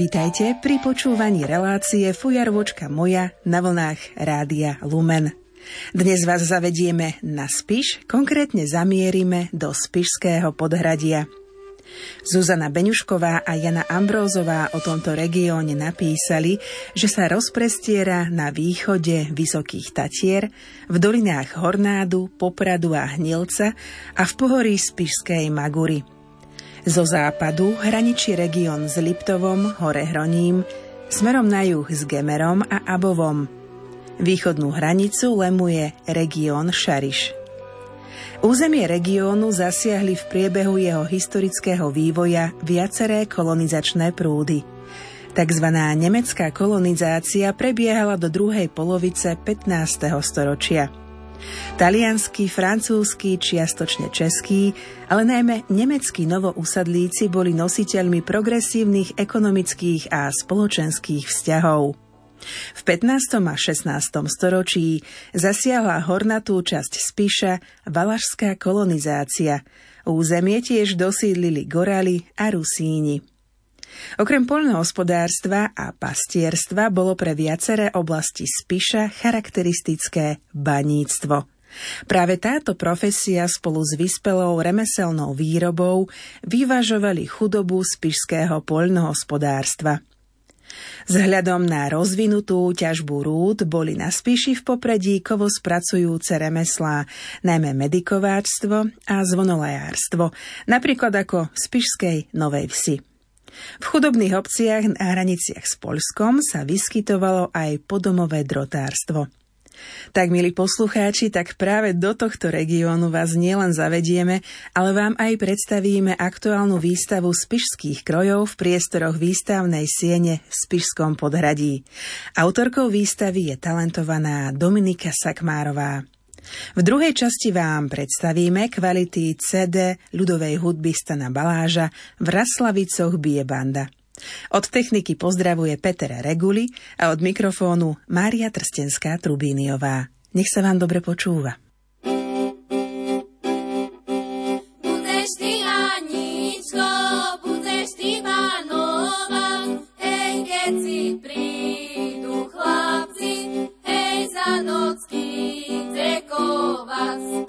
Vítajte pri počúvaní relácie Fujarvočka moja na vlnách Rádia Lumen. Dnes vás zavedieme na Spiš, konkrétne zamierime do Spišského podhradia. Zuzana Beňušková a Jana Ambrózová o tomto regióne napísali, že sa rozprestiera na východe Vysokých Tatier, v dolinách Hornádu, Popradu a Hnilca a v pohorí Spišskej Magury – zo západu hraničí región s Liptovom, Hore Hroním, smerom na juh s Gemerom a Abovom. Východnú hranicu lemuje región Šariš. Územie regiónu zasiahli v priebehu jeho historického vývoja viaceré kolonizačné prúdy. Takzvaná nemecká kolonizácia prebiehala do druhej polovice 15. storočia – Talianský, francúzsky, čiastočne český, ale najmä nemeckí novousadlíci boli nositeľmi progresívnych ekonomických a spoločenských vzťahov. V 15. a 16. storočí zasiahla hornatú časť Spiša valašská kolonizácia. Územie tiež dosídlili Gorali a Rusíni. Okrem poľnohospodárstva a pastierstva bolo pre viaceré oblasti Spiša charakteristické baníctvo. Práve táto profesia spolu s vyspelou remeselnou výrobou vyvažovali chudobu spišského poľnohospodárstva. Vzhľadom na rozvinutú ťažbu rúd boli na spíši v popredí kovo spracujúce remeslá, najmä medikováčstvo a zvonolajárstvo, napríklad ako spišskej Novej Vsi. V chudobných obciach na hraniciach s Polskom sa vyskytovalo aj podomové drotárstvo. Tak, milí poslucháči, tak práve do tohto regiónu vás nielen zavedieme, ale vám aj predstavíme aktuálnu výstavu spišských krojov v priestoroch výstavnej siene v Spišskom podhradí. Autorkou výstavy je talentovaná Dominika Sakmárová. V druhej časti vám predstavíme kvality CD ľudovej hudby Stana Baláža v Raslavicoch bije banda. Od techniky pozdravuje Peter Reguli a od mikrofónu Mária Trstenská Trubíniová. Nech sa vám dobre počúva. Budeš ty Aničko, budeš ty Banová, hej, keď si príjde. us.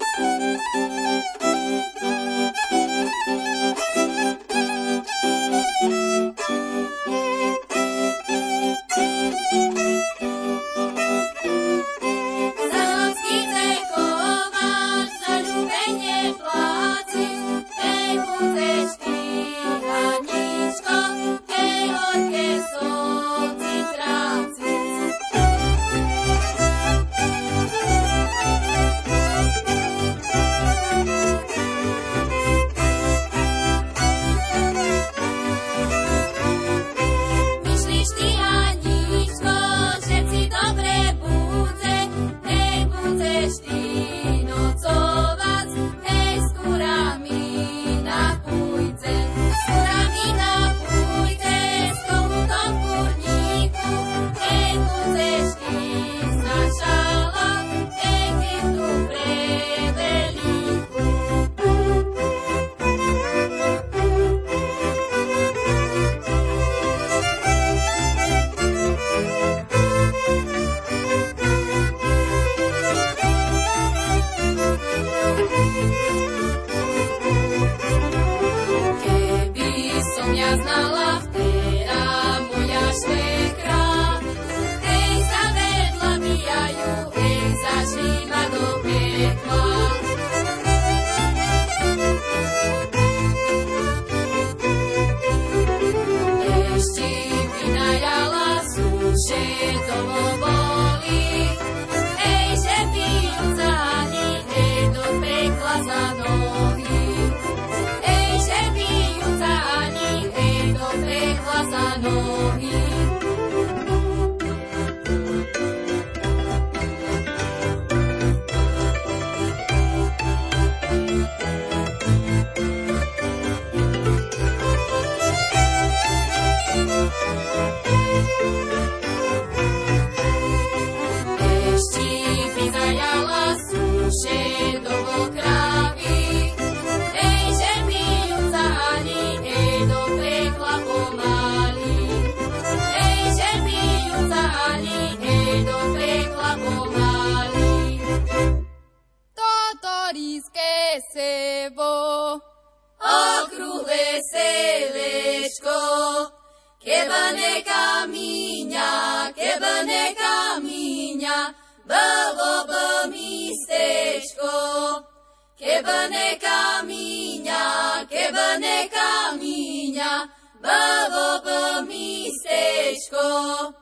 Mistečko.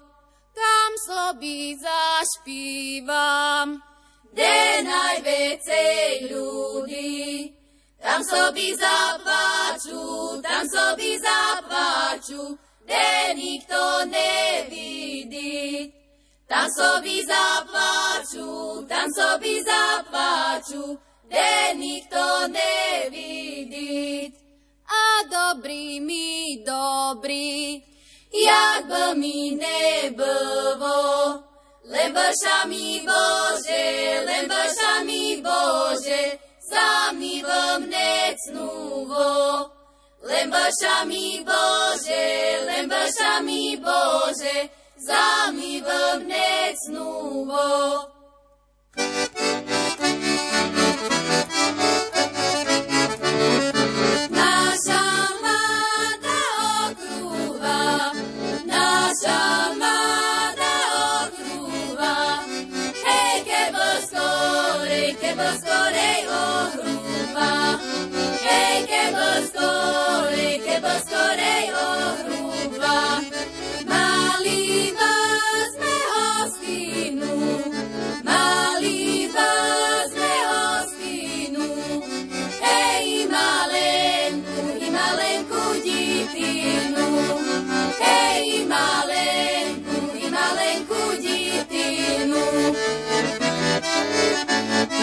Tam sobi zašpívam, kde najviacej ľudí. Tam sobi zapláču, tam sobi zapláču, kde nikto nevidí. Tam sobi zapláču, tam sobi zapláču, kde nikto nevidí. A dobrý mi dobrý, jak by mi nebylo. Len mi Bože, len mi Bože, za mi vám necnúvo. Len mi Bože, len mi Bože, za mi boskorej ohrúva. Hej, ke boskorej, ke boskorej ohrúva.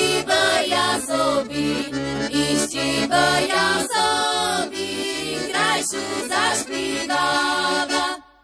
vám necnúvo.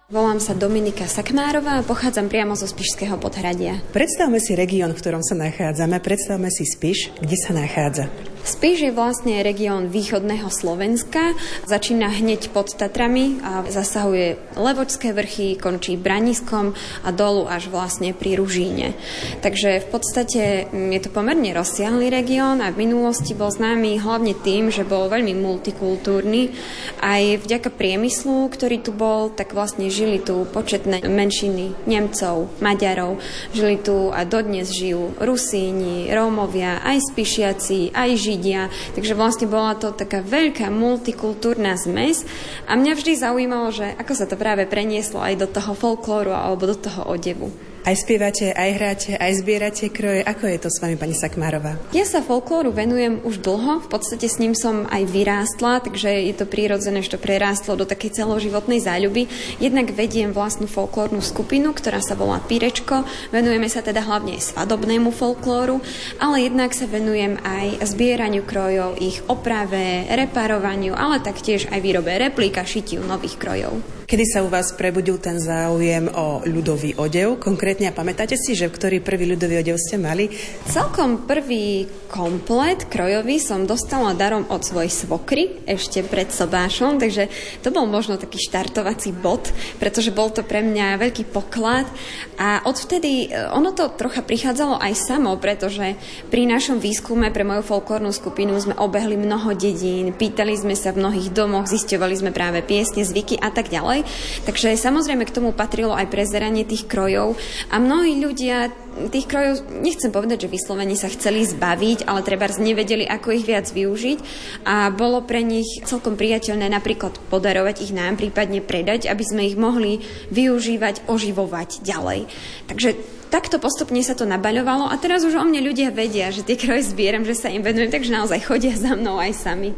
Volám sa Dominika Sakmárová a pochádzam priamo zo Spišského podhradia. Predstavme si región, v ktorom sa nachádzame. Predstavme si Spiš, kde sa nachádza. Spiš je vlastne región východného Slovenska, začína hneď pod Tatrami a zasahuje Levočské vrchy, končí Braniskom a dolu až vlastne pri Ružíne. Takže v podstate mm, je to pomerne rozsiahly región a v minulosti bol známy hlavne tým, že bol veľmi multikultúrny. Aj vďaka priemyslu, ktorý tu bol, tak vlastne žili tu početné menšiny Nemcov, Maďarov, žili tu a dodnes žijú Rusíni, Rómovia, aj Spišiaci, aj Židia, Židia. Takže vlastne bola to taká veľká multikultúrna zmes a mňa vždy zaujímalo, že ako sa to práve prenieslo aj do toho folklóru alebo do toho odevu. Aj spievate, aj hráte, aj zbierate kroje. Ako je to s vami, pani Sakmárová? Ja sa folklóru venujem už dlho, v podstate s ním som aj vyrástla, takže je to prírodzené, že to prerástlo do takej celoživotnej záľuby. Jednak vediem vlastnú folklórnu skupinu, ktorá sa volá Pírečko. Venujeme sa teda hlavne svadobnému folklóru, ale jednak sa venujem aj zbieraniu krojov, ich oprave, reparovaniu, ale taktiež aj výrobe replika, šitiu nových krojov. Kedy sa u vás prebudil ten záujem o ľudový odev? Konkrétne, a pamätáte si, že ktorý prvý ľudový odev ste mali? Celkom prvý komplet krojový som dostala darom od svojej svokry ešte pred sobášom, takže to bol možno taký štartovací bod, pretože bol to pre mňa veľký poklad a odvtedy e, ono to trocha prichádzalo aj samo, pretože pri našom výskume pre moju folklórnu skupinu sme obehli mnoho dedín, pýtali sme sa v mnohých domoch, zisťovali sme práve piesne, zvyky a tak ďalej ďalej. Takže samozrejme k tomu patrilo aj prezeranie tých krojov a mnohí ľudia tých krojov, nechcem povedať, že vyslovene sa chceli zbaviť, ale treba nevedeli, ako ich viac využiť a bolo pre nich celkom priateľné napríklad podarovať ich nám, prípadne predať, aby sme ich mohli využívať, oživovať ďalej. Takže takto postupne sa to nabaľovalo a teraz už o mne ľudia vedia, že tie kroje zbieram, že sa im venujem, takže naozaj chodia za mnou aj sami.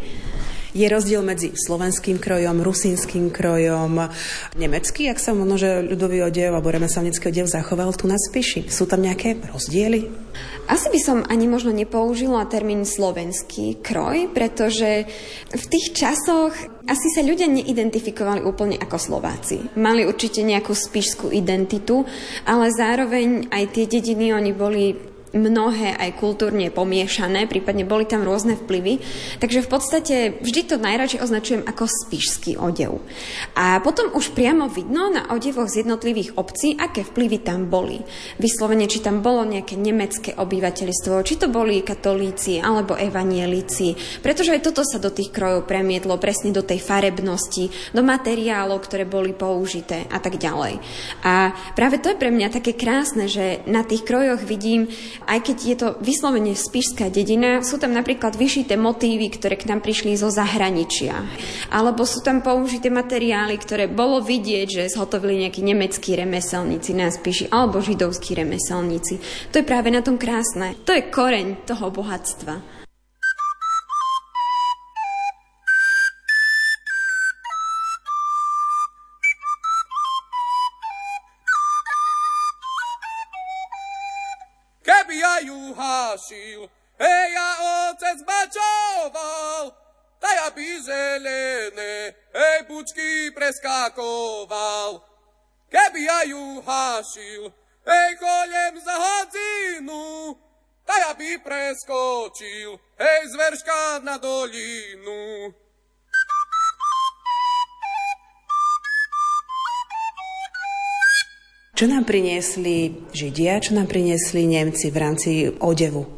Je rozdiel medzi slovenským krojom, rusínskym krojom, nemecký, ak sa možno, že ľudový odev alebo remeselnický odev zachoval tu na Spiši. Sú tam nejaké rozdiely? Asi by som ani možno nepoužila termín slovenský kroj, pretože v tých časoch asi sa ľudia neidentifikovali úplne ako Slováci. Mali určite nejakú spišskú identitu, ale zároveň aj tie dediny, oni boli mnohé aj kultúrne pomiešané, prípadne boli tam rôzne vplyvy. Takže v podstate vždy to najradšej označujem ako spišský odev. A potom už priamo vidno na odevoch z jednotlivých obcí, aké vplyvy tam boli. Vyslovene, či tam bolo nejaké nemecké obyvateľstvo, či to boli katolíci alebo evanielici. Pretože aj toto sa do tých krojov premietlo presne do tej farebnosti, do materiálov, ktoré boli použité a tak ďalej. A práve to je pre mňa také krásne, že na tých krojoch vidím aj keď je to vyslovene spišská dedina, sú tam napríklad vyšité motívy, ktoré k nám prišli zo zahraničia. Alebo sú tam použité materiály, ktoré bolo vidieť, že zhotovili nejakí nemeckí remeselníci na Spiši alebo židovskí remeselníci. To je práve na tom krásne. To je koreň toho bohatstva. Hašil, hej, ja otec bačoval, ta ja by zelené, hej, bučky preskákoval. Keby ja ju hašil, hej, kolem za hodinu, ta ja by preskočil, hej, zverška na dolinu. Čo nám priniesli Židia, čo nám priniesli Nemci v rámci odevu?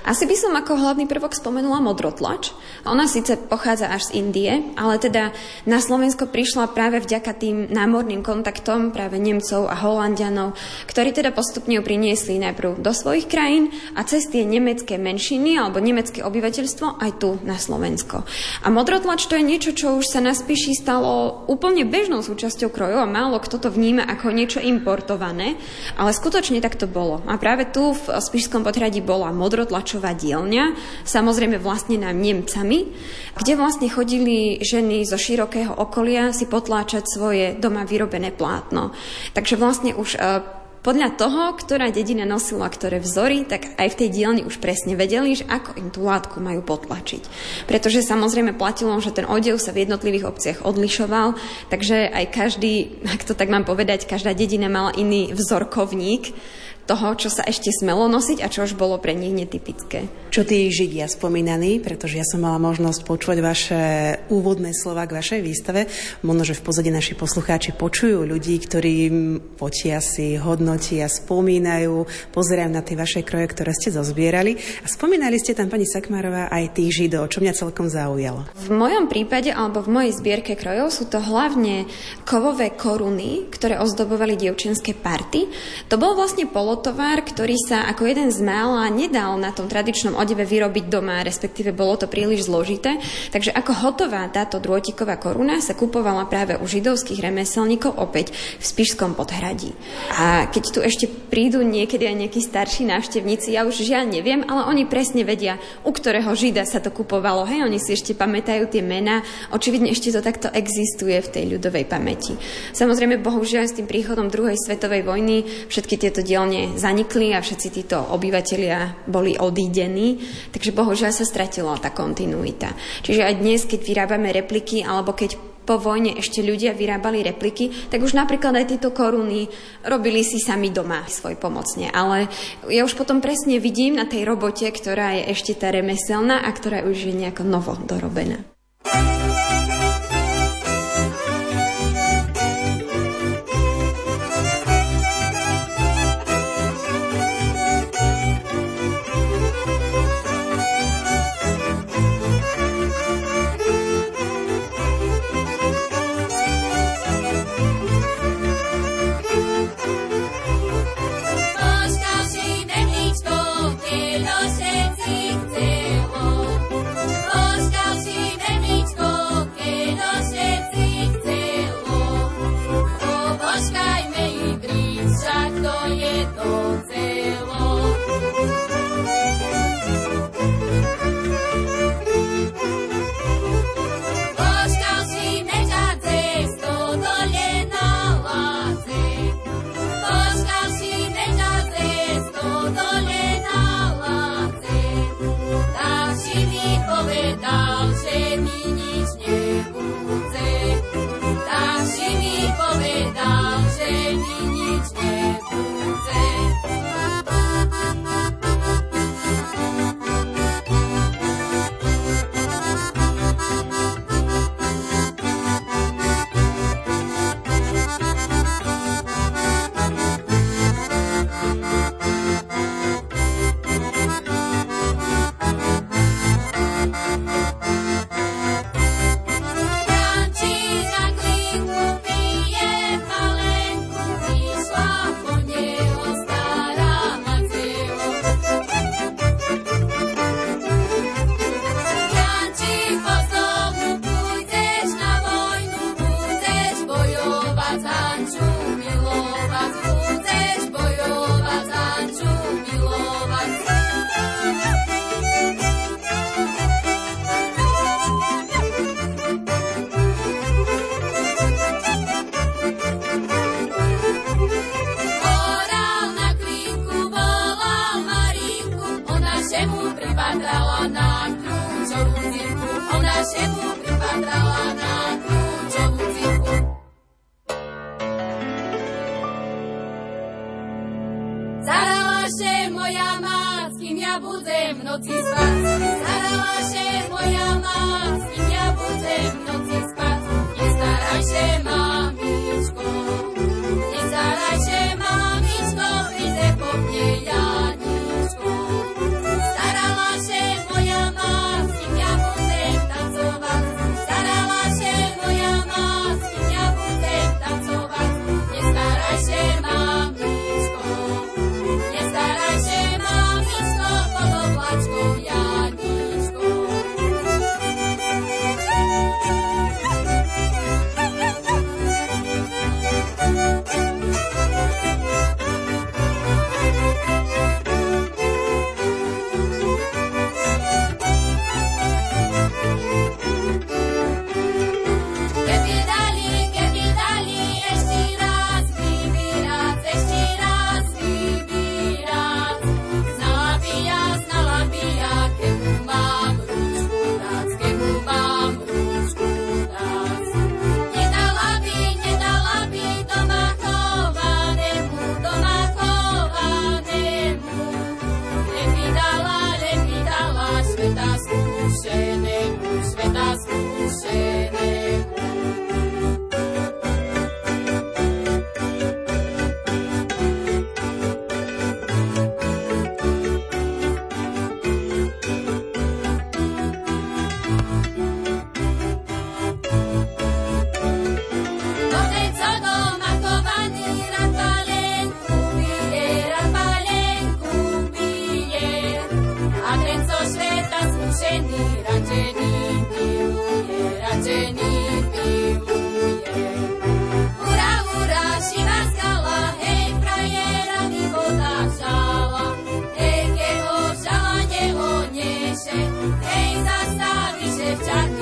Asi by som ako hlavný prvok spomenula modrotlač. Ona síce pochádza až z Indie, ale teda na Slovensko prišla práve vďaka tým námorným kontaktom práve Nemcov a Holandianov, ktorí teda postupne ju priniesli najprv do svojich krajín a cez tie nemecké menšiny alebo nemecké obyvateľstvo aj tu na Slovensko. A modrotlač to je niečo, čo už sa na spíši stalo úplne bežnou súčasťou krojov a málo kto to vníma ako niečo importované, ale skutočne tak to bolo. A práve tu v spišskom podhradí bola modrotlač tlačová dielňa, samozrejme vlastnená Nemcami, kde vlastne chodili ženy zo širokého okolia si potláčať svoje doma vyrobené plátno. Takže vlastne už e, podľa toho, ktorá dedina nosila ktoré vzory, tak aj v tej dielni už presne vedeli, že ako im tú látku majú potlačiť. Pretože samozrejme platilo, že ten odev sa v jednotlivých obciach odlišoval, takže aj každý, ak to tak mám povedať, každá dedina mala iný vzorkovník, toho, čo sa ešte smelo nosiť a čo už bolo pre nich netypické. Čo tí Židia spomínaní, pretože ja som mala možnosť počuť vaše úvodné slova k vašej výstave. Možno, že v pozadí naši poslucháči počujú ľudí, ktorí potia si, hodnotia, spomínajú, pozerajú na tie vaše kroje, ktoré ste zozbierali. A spomínali ste tam, pani Sakmarová, aj tých Židov, čo mňa celkom zaujalo. V mojom prípade alebo v mojej zbierke krojov sú to hlavne kovové koruny, ktoré ozdobovali dievčenské party. To bol vlastne polo polotovar, ktorý sa ako jeden z mála nedal na tom tradičnom odeve vyrobiť doma, respektíve bolo to príliš zložité. Takže ako hotová táto drôtiková koruna sa kupovala práve u židovských remeselníkov opäť v Spišskom podhradí. A keď tu ešte prídu niekedy aj nejakí starší návštevníci, ja už žiaľ neviem, ale oni presne vedia, u ktorého žida sa to kupovalo. Hej, oni si ešte pamätajú tie mená. Očividne ešte to takto existuje v tej ľudovej pamäti. Samozrejme, bohužiaľ s tým príchodom druhej svetovej vojny všetky tieto dielne zanikli a všetci títo obyvateľia boli odídení, takže bohužiaľ sa stratila tá kontinuita. Čiže aj dnes, keď vyrábame repliky alebo keď po vojne ešte ľudia vyrábali repliky, tak už napríklad aj tieto koruny robili si sami doma svoj pomocne. Ale ja už potom presne vidím na tej robote, ktorá je ešte tá remeselná a ktorá už je nejako novo dorobená. Echate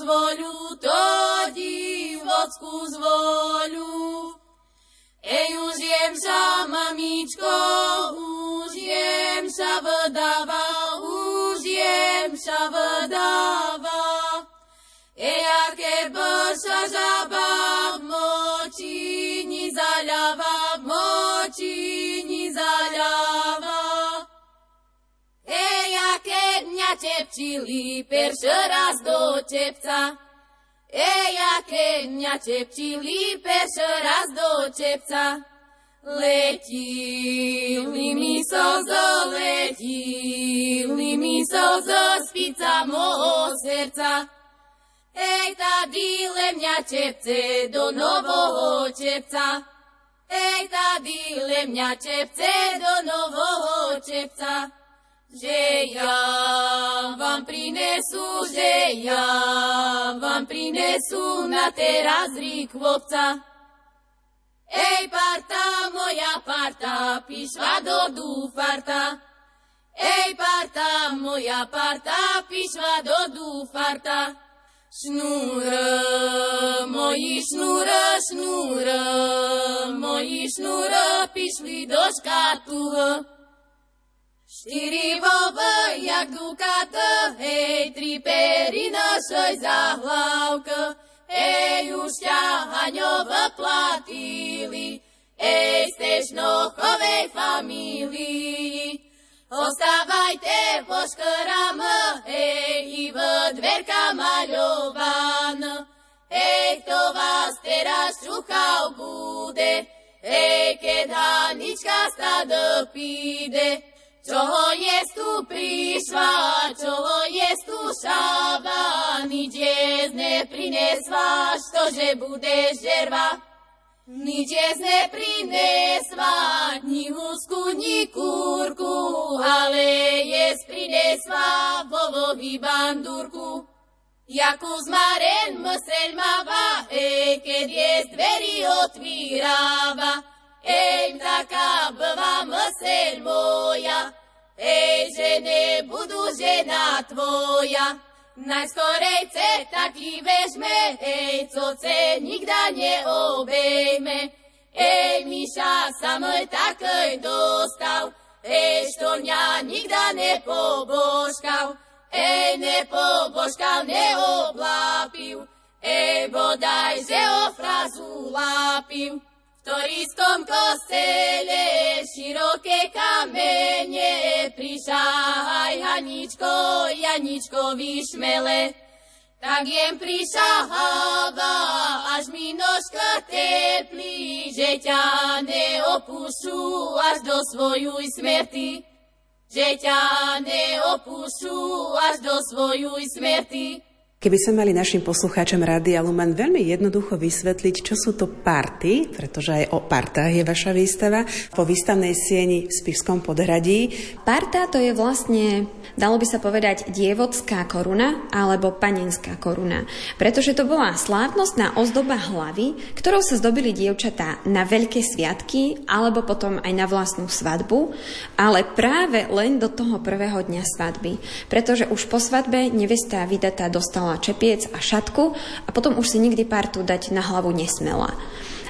zvoľu, to divockú zvoľu. Ej, už jem sa, mamičko, už jem sa vdáva, už jem sa vdáva. Ej, aké boša žaba močini zaľava, tepčili, perš raz do tepca. Ej, aké dňa tepčili, perš raz do tepca. Letili mi slzo, letili mi slzo, spica môjho srdca. Ej, tady le mňa tepce do nového tepca. Ej, tady le mňa tepce do nového tepca. Že ja vám prinesu, že ja vám prinesu na teraz rýkvovca. Ej, parta, moja parta, pišva do dúfarta. Ej, parta, moja parta, pišva do dúfarta. Šnúr, moji šnúr, šnúr, moji šnúr, pišli do škatuh. Štyri vovy, jak dukat, hej, tri pery našoj za hlavka. Ej, už ťa Haňov platili, ej, stež nochovej famílii. Ostávajte po škrám, hej, i v dverka maľovan. Hej, kto vás teraz čúchal bude, hej, keď Hanička stado píde. Čoho je tu prišla, čoho je tu šaba, nič jesť neprinesváš, to, že budeš žerva. Nič jesť neprinesva, ni husku, ni kúrku, ale jesť prinesva vovohy bandúrku. Jakú zmaren msel máva, ej, keď jesť dveri otvíráva. Ej, taká bva msel moja, ej, že nebudu žena tvoja. Najskorej ce taký vežme, ej, co ce nikda neobejme. Ej, Miša sa môj takej dostav, ej, što mňa nikda nepobožkav. Ej, nepobožkav, neoblápiv, ej, bodaj, že o frazu lápiv. Toriskom kostele široké kamene prišahaj Haničko, Janičko vyšmele. Tak jem prišaháva, až mi nožka teplí, že ťa neopúšu až do svoju smrti. Že ťa neopúšu až do svoju smrti. Keby sme mali našim poslucháčom Rádia Lumen veľmi jednoducho vysvetliť, čo sú to party, pretože aj o partách je vaša výstava, po výstavnej sieni v Spišskom podhradí. Parta to je vlastne, dalo by sa povedať, dievodská koruna alebo panenská koruna, pretože to bola slávnostná ozdoba hlavy, ktorou sa zdobili dievčatá na veľké sviatky alebo potom aj na vlastnú svadbu, ale práve len do toho prvého dňa svadby, pretože už po svadbe nevesta vydatá dostala čepiec a šatku a potom už si nikdy partu dať na hlavu nesmela.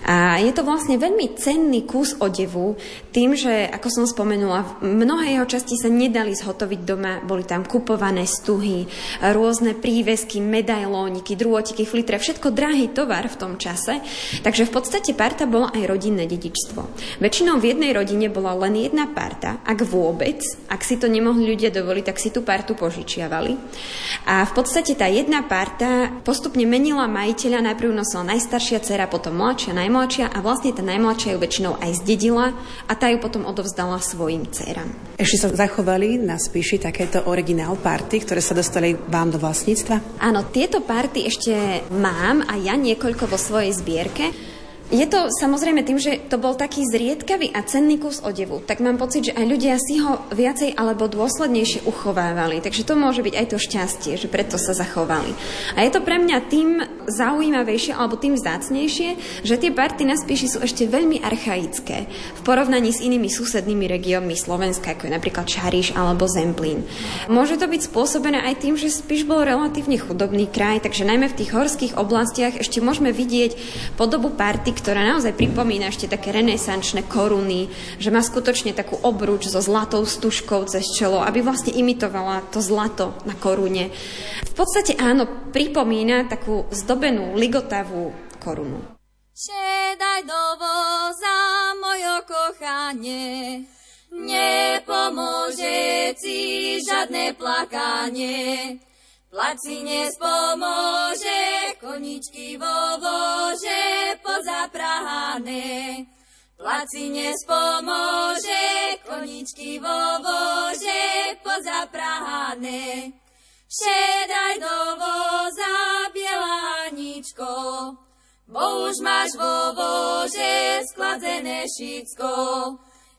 A je to vlastne veľmi cenný kus odevu, tým, že, ako som spomenula, mnohé jeho časti sa nedali zhotoviť doma, boli tam kupované stuhy, rôzne prívesky, medailóniky, drôtiky, flitre, všetko drahý tovar v tom čase. Takže v podstate parta bola aj rodinné dedičstvo. Väčšinou v jednej rodine bola len jedna parta, ak vôbec, ak si to nemohli ľudia dovoliť, tak si tú partu požičiavali. A v podstate tá jedna parta postupne menila majiteľa, najprv nosila najstaršia dcera, potom mladšia, najmladšia a vlastne tá najmladšia ju väčšinou aj zdedila a tá ju potom odovzdala svojim dcerám. Ešte sa zachovali na spíši takéto originál party, ktoré sa dostali vám do vlastníctva? Áno, tieto party ešte mám a ja niekoľko vo svojej zbierke. Je to samozrejme tým, že to bol taký zriedkavý a cenný kus odevu, tak mám pocit, že aj ľudia si ho viacej alebo dôslednejšie uchovávali. Takže to môže byť aj to šťastie, že preto sa zachovali. A je to pre mňa tým zaujímavejšie alebo tým vzácnejšie, že tie party na spíši sú ešte veľmi archaické v porovnaní s inými susednými regiónmi Slovenska, ako je napríklad Čariš alebo Zemplín. Môže to byť spôsobené aj tým, že Spiš bol relatívne chudobný kraj, takže najmä v tých horských oblastiach ešte môžeme vidieť podobu party, ktorá naozaj pripomína ešte také renesančné koruny, že má skutočne takú obruč so zlatou stužkou cez čelo, aby vlastne imitovala to zlato na korune. V podstate áno, pripomína takú zdobenú, ligotavú korunu. Siedaj do voza, mojo kochanie, nepomôže ci žiadne plakanie. Placi nespomôže, koničky vo vože pozaprahané. Placi nespomôže, koničky vo vože pozaprahané. Šedaj do voza, bielaničko, bo už máš vo vože skladzené šicko.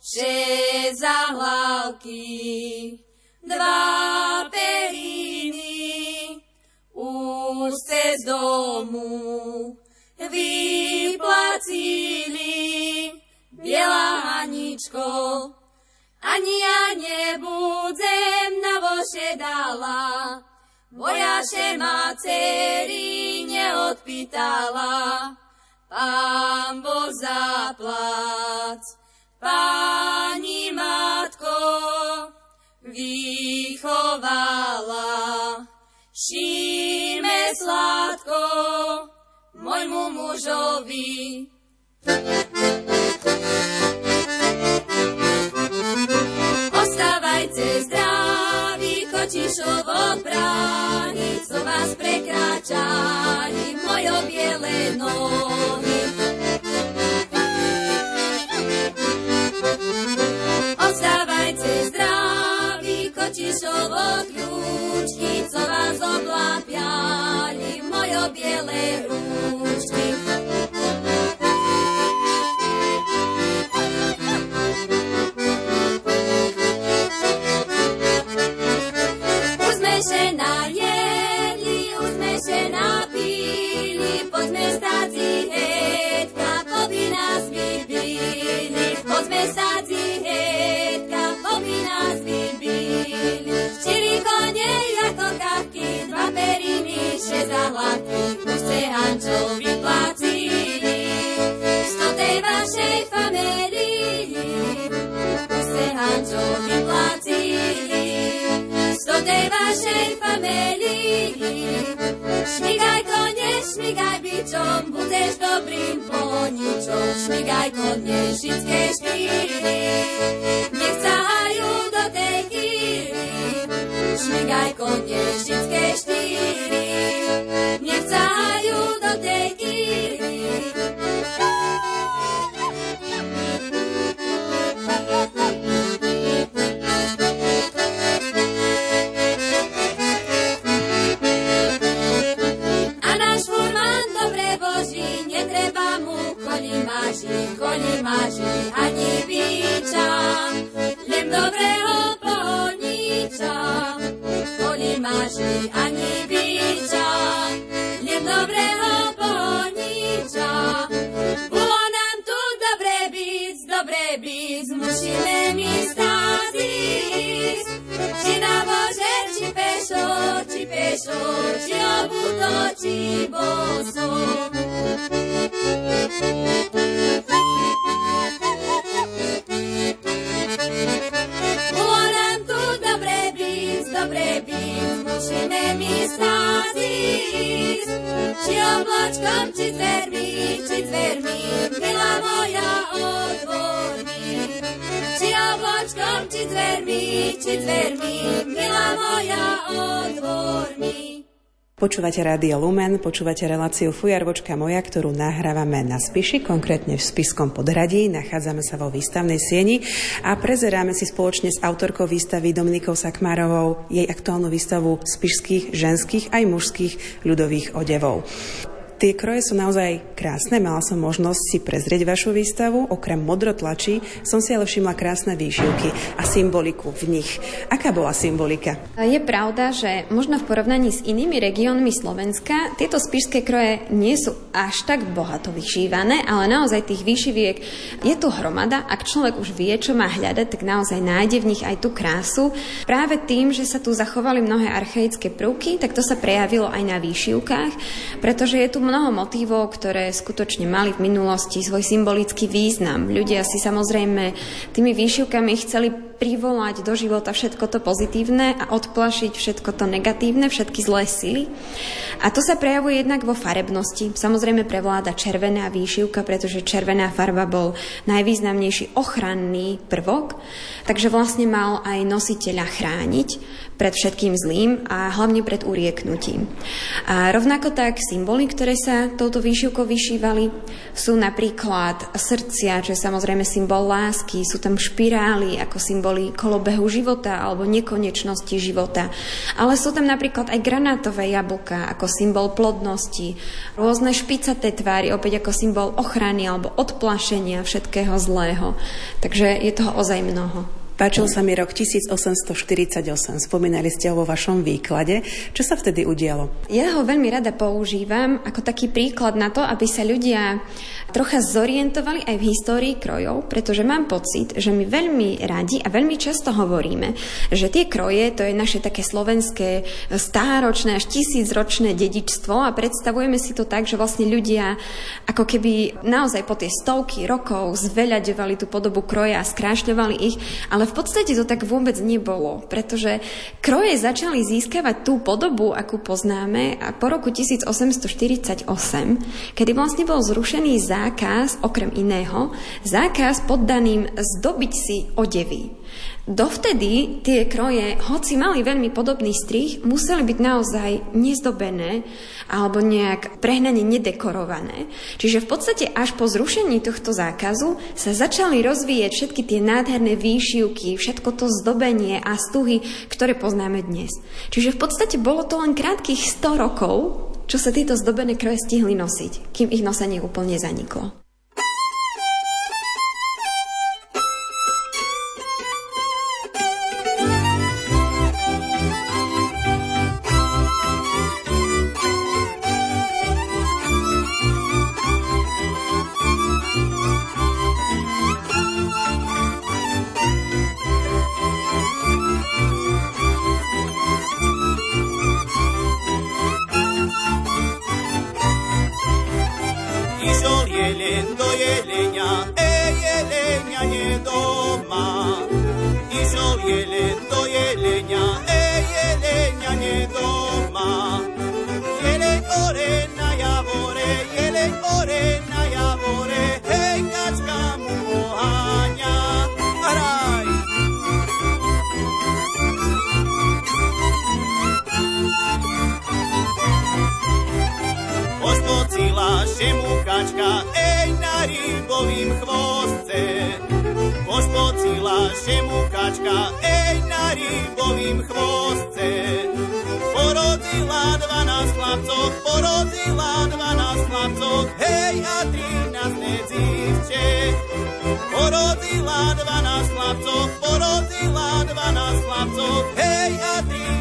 Šesť zahlavky, dva periny už cez domu vyplacili biela Haničko. Ani ja nebudem na voše dala, vojaše ma dcery neodpýtala. Pán Boh zaplac, pani matko, vychovala. Šíme sladko môjmu mužovi. Ostávajte zdraví, kočišovo brány, co vás prekráčali, mojo biele nohy. Kočišovo kľúčky, co vás oblapiali, mojo biele rúčky. Hančo vyplácili. Sto tej vašej familii, šmigaj kone, šmigaj bičom, budeš dobrým poničom, šmigaj kone, nech sahajú do tej chýry, šmigaj kone, všetké štíry, Počúvate Rádio Lumen, počúvate reláciu Fujarvočka moja, ktorú nahrávame na Spiši, konkrétne v Spiskom podhradí. Nachádzame sa vo výstavnej sieni a prezeráme si spoločne s autorkou výstavy Dominikou Sakmárovou jej aktuálnu výstavu spišských, ženských aj mužských ľudových odevov. Tie kroje sú naozaj krásne, mala som možnosť si prezrieť vašu výstavu. Okrem modrotlačí som si ale všimla krásne výšivky a symboliku v nich. Aká bola symbolika? Je pravda, že možno v porovnaní s inými regiónmi Slovenska tieto spišské kroje nie sú až tak bohato vyšívané, ale naozaj tých výšiviek je tu hromada. Ak človek už vie, čo má hľadať, tak naozaj nájde v nich aj tú krásu. Práve tým, že sa tu zachovali mnohé archaické prvky, tak to sa prejavilo aj na výšivkách, pretože je tu mnoho motívov, ktoré skutočne mali v minulosti svoj symbolický význam. Ľudia si samozrejme tými výšivkami chceli privolať do života všetko to pozitívne a odplašiť všetko to negatívne, všetky zlé sily. A to sa prejavuje jednak vo farebnosti. Samozrejme prevláda červená výšivka, pretože červená farba bol najvýznamnejší ochranný prvok, takže vlastne mal aj nositeľa chrániť pred všetkým zlým a hlavne pred urieknutím. A rovnako tak symboly, ktoré sa touto výšivkou vyšívali, sú napríklad srdcia, čo je samozrejme symbol lásky, sú tam špirály ako symboly kolobehu života alebo nekonečnosti života. Ale sú tam napríklad aj granátové jablka ako symbol plodnosti, rôzne špicaté tvary opäť ako symbol ochrany alebo odplašenia všetkého zlého. Takže je toho ozaj mnoho. Páčil sa mi rok 1848. Spomínali ste ho vo vašom výklade. Čo sa vtedy udialo? Ja ho veľmi rada používam ako taký príklad na to, aby sa ľudia trocha zorientovali aj v histórii krojov, pretože mám pocit, že my veľmi radi a veľmi často hovoríme, že tie kroje to je naše také slovenské stáročné až tisícročné dedičstvo a predstavujeme si to tak, že vlastne ľudia ako keby naozaj po tie stovky rokov zveľaďovali tú podobu kroja a skrášľovali ich, ale v podstate to tak vôbec nebolo, pretože kroje začali získavať tú podobu, akú poznáme a po roku 1848, kedy vlastne bol zrušený zákaz, okrem iného, zákaz poddaným zdobiť si odevy. Dovtedy tie kroje, hoci mali veľmi podobný strih, museli byť naozaj nezdobené alebo nejak prehnane nedekorované. Čiže v podstate až po zrušení tohto zákazu sa začali rozvíjať všetky tie nádherné výšivky, všetko to zdobenie a stuhy, ktoré poznáme dnes. Čiže v podstate bolo to len krátkých 100 rokov, čo sa tieto zdobené kroje stihli nosiť, kým ich nosenie úplne zaniklo. ovcovým chvostce. Pošpocila šemu kačka, ej na rybovým chvostce. Porodila dvanásť chlapcov, porodila dvanásť chlapcov, hej a trinásť nedzivček. Porodila dvanásť chlapcov, porodila dvanásť chlapcov, hej a trinásť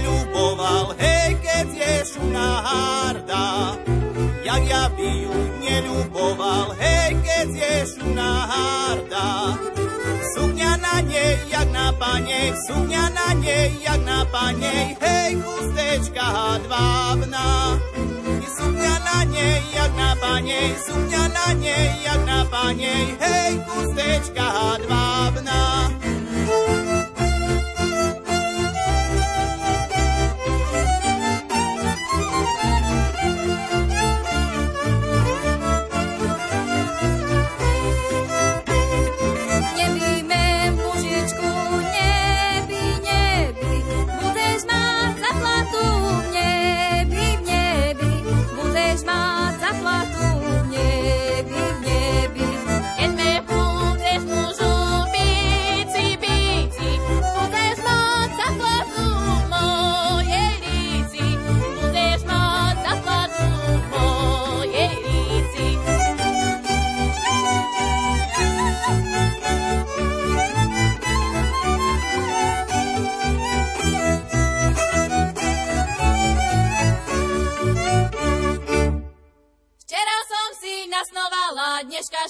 neľuboval, hej, keď je šumná harda. Jak ja by ju neľuboval, hej, keď je šumná harda. Sukňa na nej, jak na panej, sukňa na nej, jak na panej, hej, chustečka dvávna. Sukňa na nej, jak na panej, sukňa na nej, jak na panej, hej, chustečka dvávna.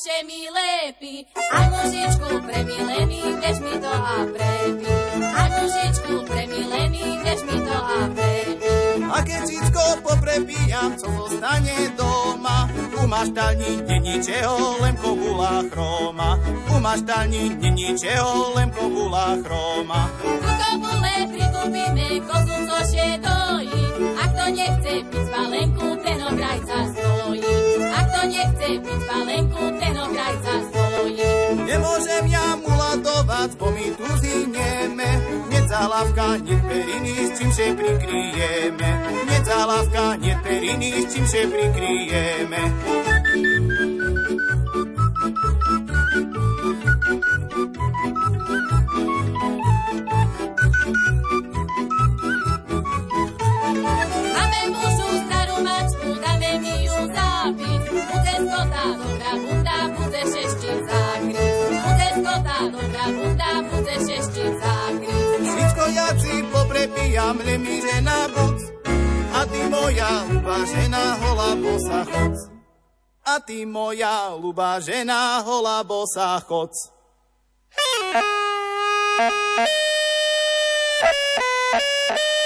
Kaše mi lepí, a mužičku premilený, kdež mi to a prepí. A mužičku premilený, kdež mi to a prepí. A keď všetko poprepíjam, co zostane doma, u maštalní nie ničeho, len kobula chroma. U maštalní nie ničeho, len kobula chroma. Ku kobule prikúpime kozu, co še dojí, a kto nechce piť spalenku, ten okrajca stojí. A kto nechce piť mulatovať, bo my tu zinieme. Nie zálávka, nie periny, s čím še prikryjeme. Nie zálávka, nie periny, s čím še prikryjeme. Mi žena buc. A ty moja ľubá žena, holá bosa choc. A ty moja ľubá žena, holá bosa choc. Ej,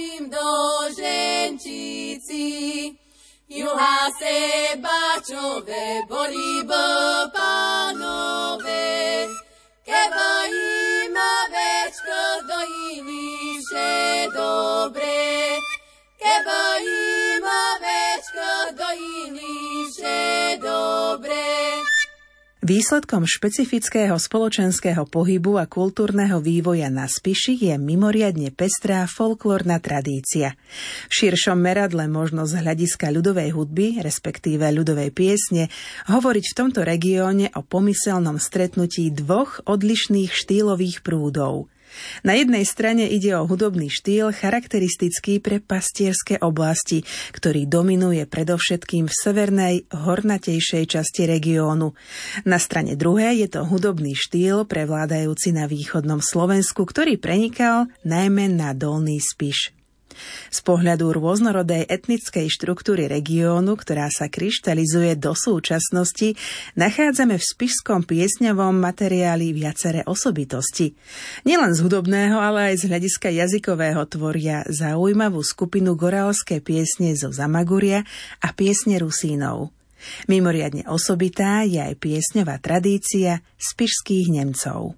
bačím do ženčici. Juha se bačové boli bo pánové. Keba im ovečko dojili vše dobre. Keba im ovečko dojili vše dobre. Výsledkom špecifického spoločenského pohybu a kultúrneho vývoja na Spiši je mimoriadne pestrá folklórna tradícia. V širšom meradle možno z hľadiska ľudovej hudby, respektíve ľudovej piesne, hovoriť v tomto regióne o pomyselnom stretnutí dvoch odlišných štýlových prúdov. Na jednej strane ide o hudobný štýl charakteristický pre pastierské oblasti, ktorý dominuje predovšetkým v severnej, hornatejšej časti regiónu. Na strane druhej je to hudobný štýl prevládajúci na východnom Slovensku, ktorý prenikal najmä na Dolný Spiš. Z pohľadu rôznorodej etnickej štruktúry regiónu, ktorá sa kryštalizuje do súčasnosti, nachádzame v spišskom piesňovom materiáli viaceré osobitosti. Nielen z hudobného, ale aj z hľadiska jazykového tvoria zaujímavú skupinu gorálske piesne zo Zamaguria a piesne Rusínov. Mimoriadne osobitá je aj piesňová tradícia spišských Nemcov.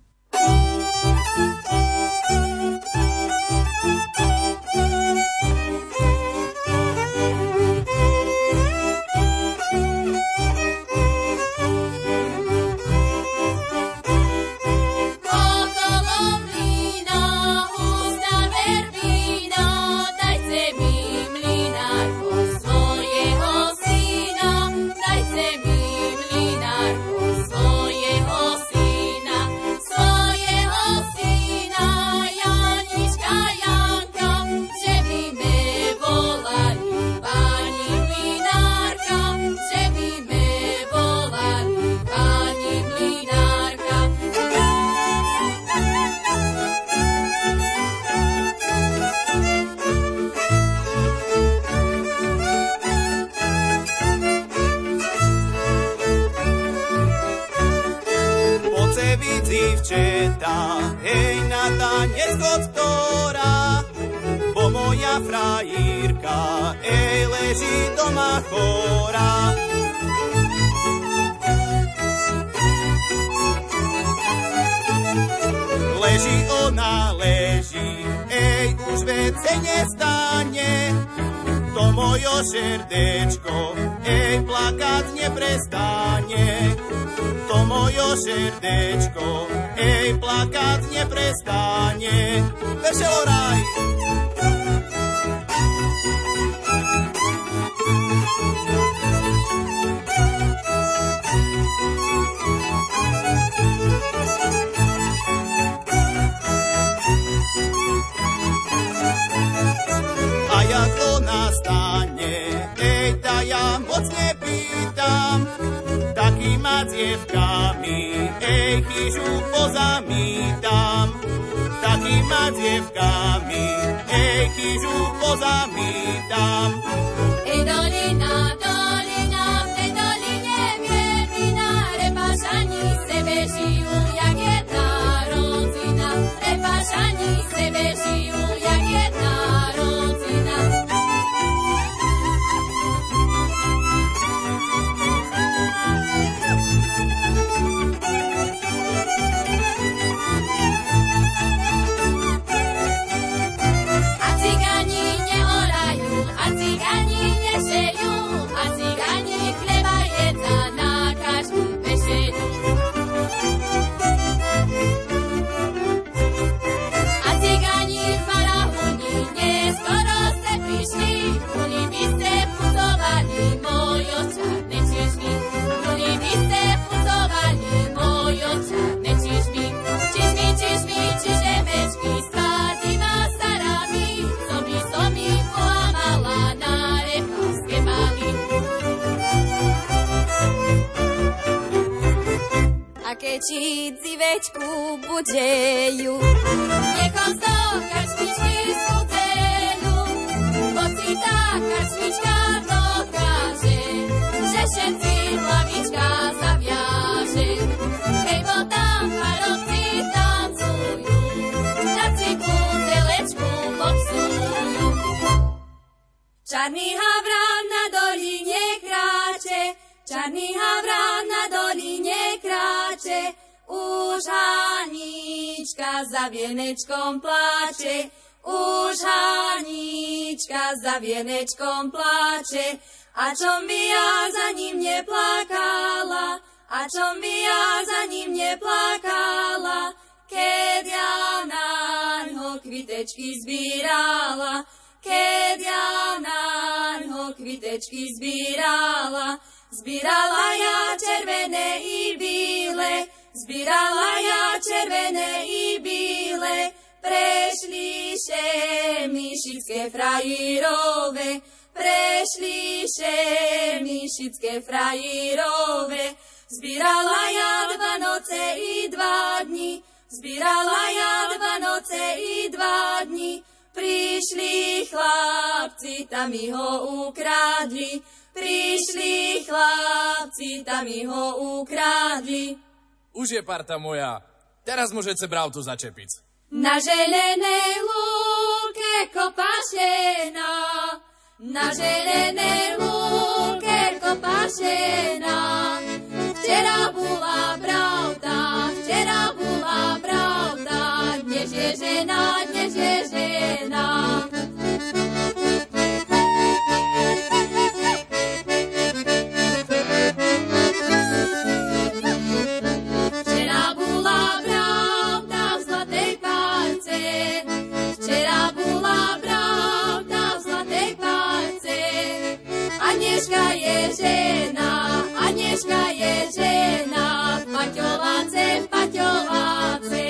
Dievčetá, hej na tanec doktora, bo moja frajírka, ej leží doma chora. Leží ona, leží, ej už vece nestane. Mojo srdečko, ej, plakať neprestane. To mojo srdečko, ej, plakať neprestane. Veselo raj! Dievkami, ej, chyžu pozamítam. Takýma dievkami, ej, chyžu pozamítam. Ej, dolina, dolina, v tej doline viermina, repašani sebe žijú, jak jedna rodina. Repašani sebe žijú, jak jedna A keď číci večku budejú, nechom so kačničky skútejú, bo si tá kačnička dokáže, že všetci hlavička zaviaže. Hej, bo tam parovci tancujú, na ciku zelečku popsujú. Čarný havran na doline kráče, čarný havran na doline kráče, už Hanička za vienečkom pláče, už Hanička za vienečkom pláče. A čom by ja za ním neplakala, a čom by ja za ním neplakala, keď ja na ňo kvitečky zbírala, keď ja na ňo kvitečky zbírala. Zbírala ja červené i bíle, zbírala ja červené i bíle, prešli še myšické frajírove, prešli še myšické frajírove. Zbírala ja dva noce i dva dni, zbírala ja dva noce i dva dni, Prišli chlapci, tam mi ho ukradli. Prišli chlapci, tam mi ho ukradli. Už je parta moja. Teraz môžete bravtu začepiť. Na želenej lúke kopašená, na želenej lúke kopašená. Včera bola pravda, včera bola pravda, dnes je žena, dnes je žena. A dneška je žena, a dneška je žena, v paťovace.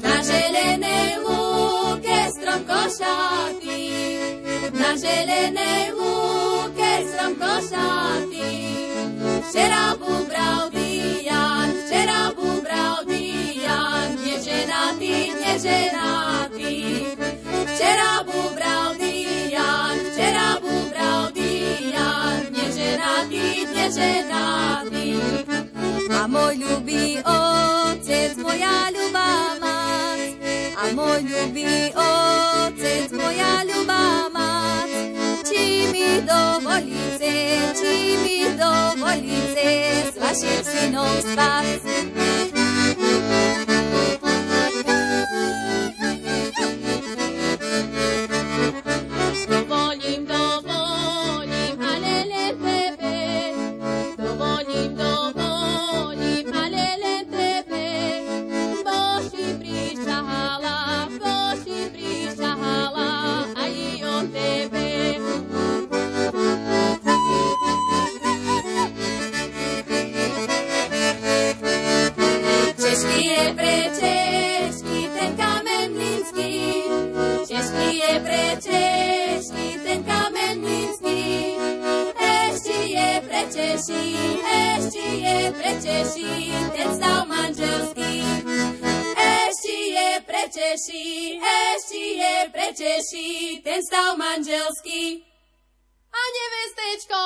Na želenej lúke strom košatý, na želenej lúke strom košatý. Včera bubral neženatý, neženatý. Včera bubral Dian, včera bubral Dian, neženatý, neženatý. A môj ľubý otec, moja ľubá mať, a môj ľubý otec, moja ľubá mať, či mi dovolíte, či mi dovolíte s vašim synom spať. Češí ten stav manželský. Ešte je pre Češí, ešte je pre ten stav manželský. A nevestečko!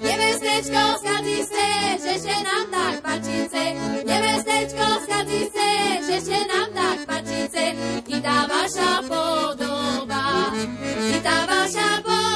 Nevestečko, schadzí se, že še nám tak pačice. Nevestečko, schadzí se, že še nám tak pačice. I tá vaša podoba, i tá vaša podoba,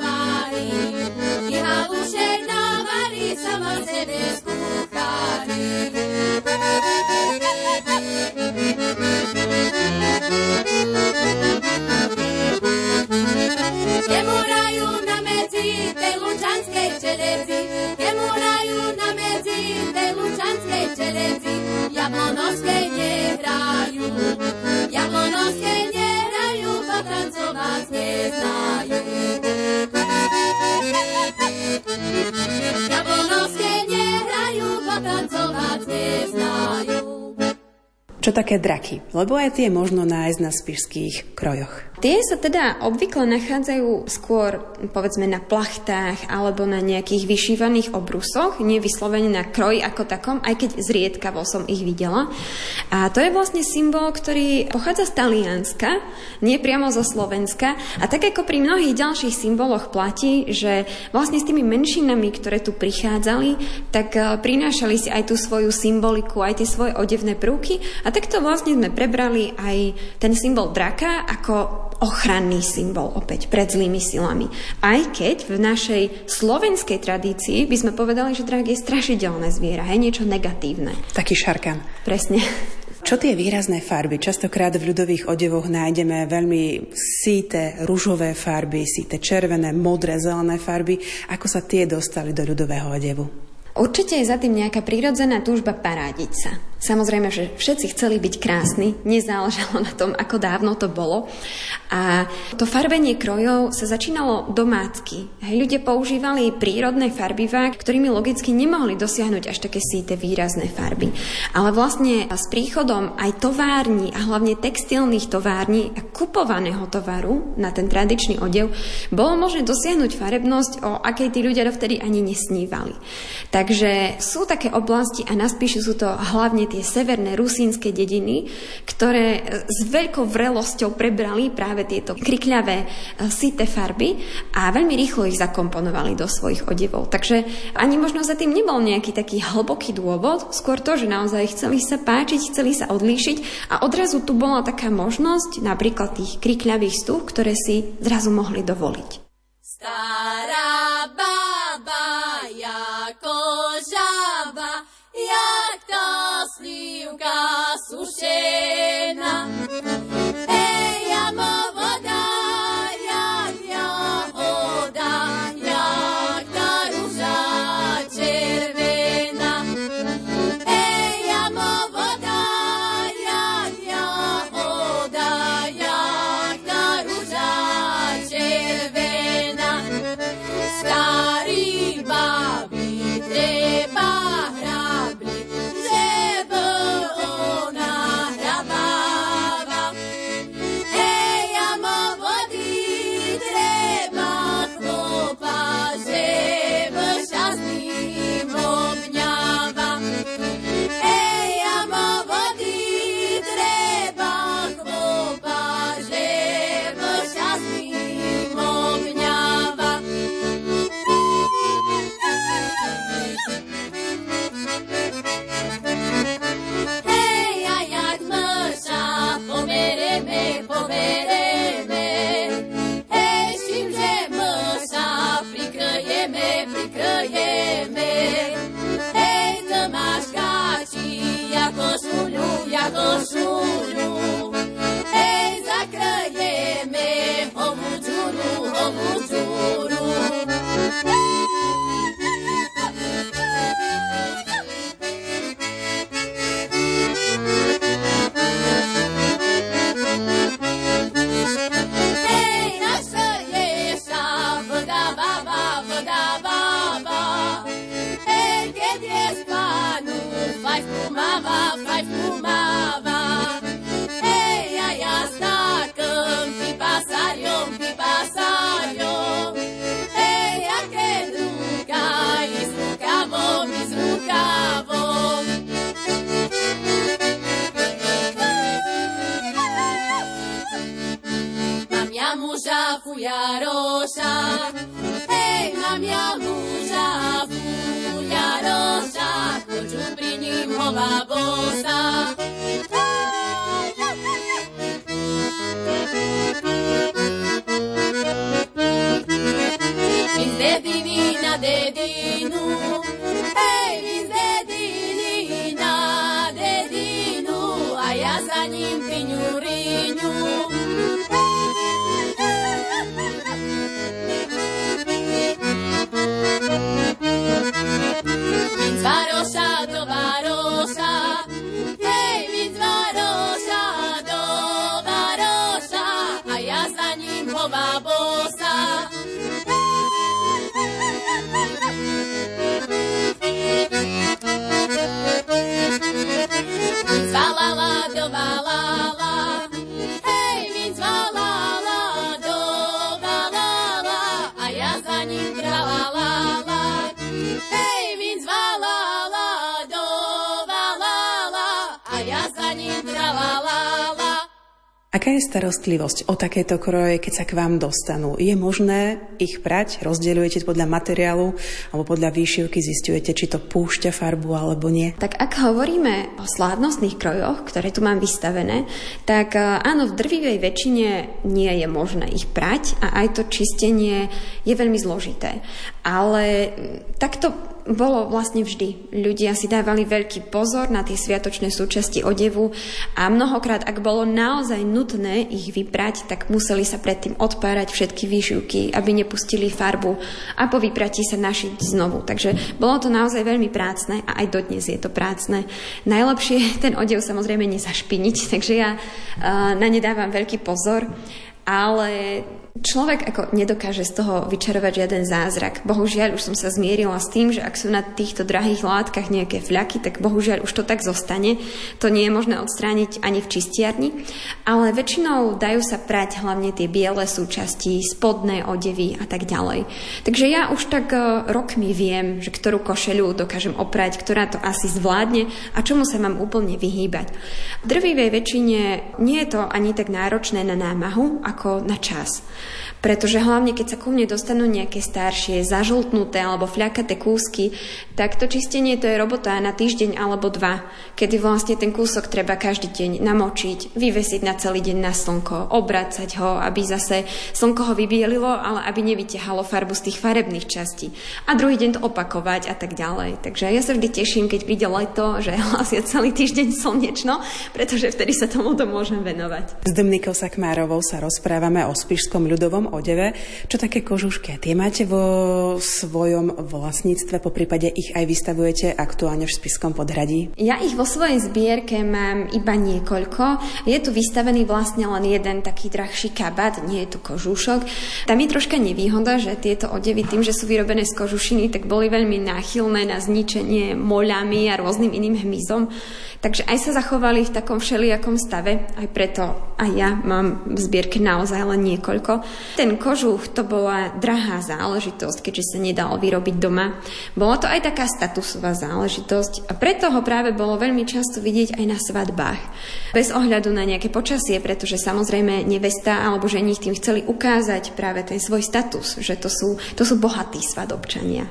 halušek navarí, sama sebe skúchari. Kemurajú na medzi tej lučanskej čelezi, kemurajú na medzi tej lučanskej čelezi, jablonovskej nehrajú, jablonovskej nehrajú, pa tancovať Čo také draky? Lebo aj tie možno nájsť na spišských krojoch. Tie sa teda obvykle nachádzajú skôr, povedzme, na plachtách alebo na nejakých vyšívaných obrusoch, nie vyslovene na kroj ako takom, aj keď zriedkavo som ich videla. A to je vlastne symbol, ktorý pochádza z Talianska, nie priamo zo Slovenska. A tak ako pri mnohých ďalších symboloch platí, že vlastne s tými menšinami, ktoré tu prichádzali, tak eh, prinášali si aj tú svoju symboliku, aj tie svoje odevné prvky. A takto vlastne sme prebrali aj ten symbol draka ako ochranný symbol opäť pred zlými silami. Aj keď v našej slovenskej tradícii by sme povedali, že drak je strašidelné zviera, hej, niečo negatívne. Taký šarkan. Presne. Čo tie výrazné farby? Častokrát v ľudových odevoch nájdeme veľmi síte rúžové farby, síte červené, modré, zelené farby. Ako sa tie dostali do ľudového odevu? Určite je za tým nejaká prírodzená túžba parádiť sa. Samozrejme, že všetci chceli byť krásni, nezáležalo na tom, ako dávno to bolo. A to farbenie krojov sa začínalo domácky. Hej, ľudia používali prírodné farbivá, ktorými logicky nemohli dosiahnuť až také síte výrazné farby. Ale vlastne s príchodom aj tovární a hlavne textilných tovární a kupovaného tovaru na ten tradičný odev bolo možné dosiahnuť farebnosť, o akej tí ľudia dovtedy ani nesnívali. Takže sú také oblasti a naspíšu sú to hlavne tie severné rusínske dediny, ktoré s veľkou vrelosťou prebrali práve tieto krikľavé sité farby a veľmi rýchlo ich zakomponovali do svojich odevov. Takže ani možno za tým nebol nejaký taký hlboký dôvod, skôr to, že naozaj chceli sa páčiť, chceli sa odlíšiť a odrazu tu bola taká možnosť napríklad tých krikľavých stúh, ktoré si zrazu mohli dovoliť. Stará baba, Say košulu. Fujaroša, hej, mám ja muža fujaroša, choďu pri ním hova bosa. Vin z dediny na dedinu, hej, vin z dediny na dedinu, a ja za ním piňu riňu. Silva Aká je starostlivosť o takéto kroje, keď sa k vám dostanú? Je možné ich prať? Rozdeľujete podľa materiálu alebo podľa výšivky zistujete, či to púšťa farbu alebo nie? Tak ak hovoríme o slávnostných krojoch, ktoré tu mám vystavené, tak e, áno, v drvivej väčšine nie je možné ich prať a aj to čistenie je veľmi zložité. Ale takto bolo vlastne vždy. Ľudia si dávali veľký pozor na tie sviatočné súčasti odevu a mnohokrát, ak bolo naozaj nutné ich vyprať, tak museli sa predtým odpárať všetky výšivky, aby nepustili farbu a po vypratí sa našiť znovu. Takže bolo to naozaj veľmi prácne a aj dodnes je to prácne. Najlepšie ten odev samozrejme nezašpiniť, takže ja uh, na ne dávam veľký pozor ale človek ako nedokáže z toho vyčarovať žiaden zázrak. Bohužiaľ už som sa zmierila s tým, že ak sú na týchto drahých látkach nejaké fľaky, tak bohužiaľ už to tak zostane. To nie je možné odstrániť ani v čistiarni, ale väčšinou dajú sa prať hlavne tie biele súčasti, spodné odevy a tak ďalej. Takže ja už tak e, rokmi viem, že ktorú košeľu dokážem oprať, ktorá to asi zvládne a čomu sa mám úplne vyhýbať. V drvivej väčšine nie je to ani tak náročné na námahu, ako na čas. Pretože hlavne, keď sa ku mne dostanú nejaké staršie, zažltnuté alebo fľakaté kúsky, tak to čistenie to je robota na týždeň alebo dva, kedy vlastne ten kúsok treba každý deň namočiť, vyvesiť na celý deň na slnko, obracať ho, aby zase slnko ho vybielilo, ale aby nevytiahalo farbu z tých farebných častí. A druhý deň to opakovať a tak ďalej. Takže ja sa vždy teším, keď príde leto, že hlasia celý týždeň slnečno, pretože vtedy sa tomu to môžem venovať. S Dominikou Sakmárovou sa rozprávame o spišskom ľudovom odeve. Čo také kožušky? Tie máte vo svojom vlastníctve, po prípade ich aj vystavujete aktuálne v Spiskom podhradí? Ja ich vo svojej zbierke mám iba niekoľko. Je tu vystavený vlastne len jeden taký drahší kabát, nie je tu kožúšok. Tam je troška nevýhoda, že tieto odevy tým, že sú vyrobené z kožušiny, tak boli veľmi náchylné na zničenie moľami a rôznym iným hmyzom. Takže aj sa zachovali v takom všelijakom stave, aj preto aj ja mám v zbierke naozaj len niekoľko. Ten kožuch to bola drahá záležitosť, keďže sa nedalo vyrobiť doma. Bola to aj taká statusová záležitosť a preto ho práve bolo veľmi často vidieť aj na svadbách. Bez ohľadu na nejaké počasie, pretože samozrejme nevesta alebo ženich tým chceli ukázať práve ten svoj status, že to sú, to sú bohatí svadobčania.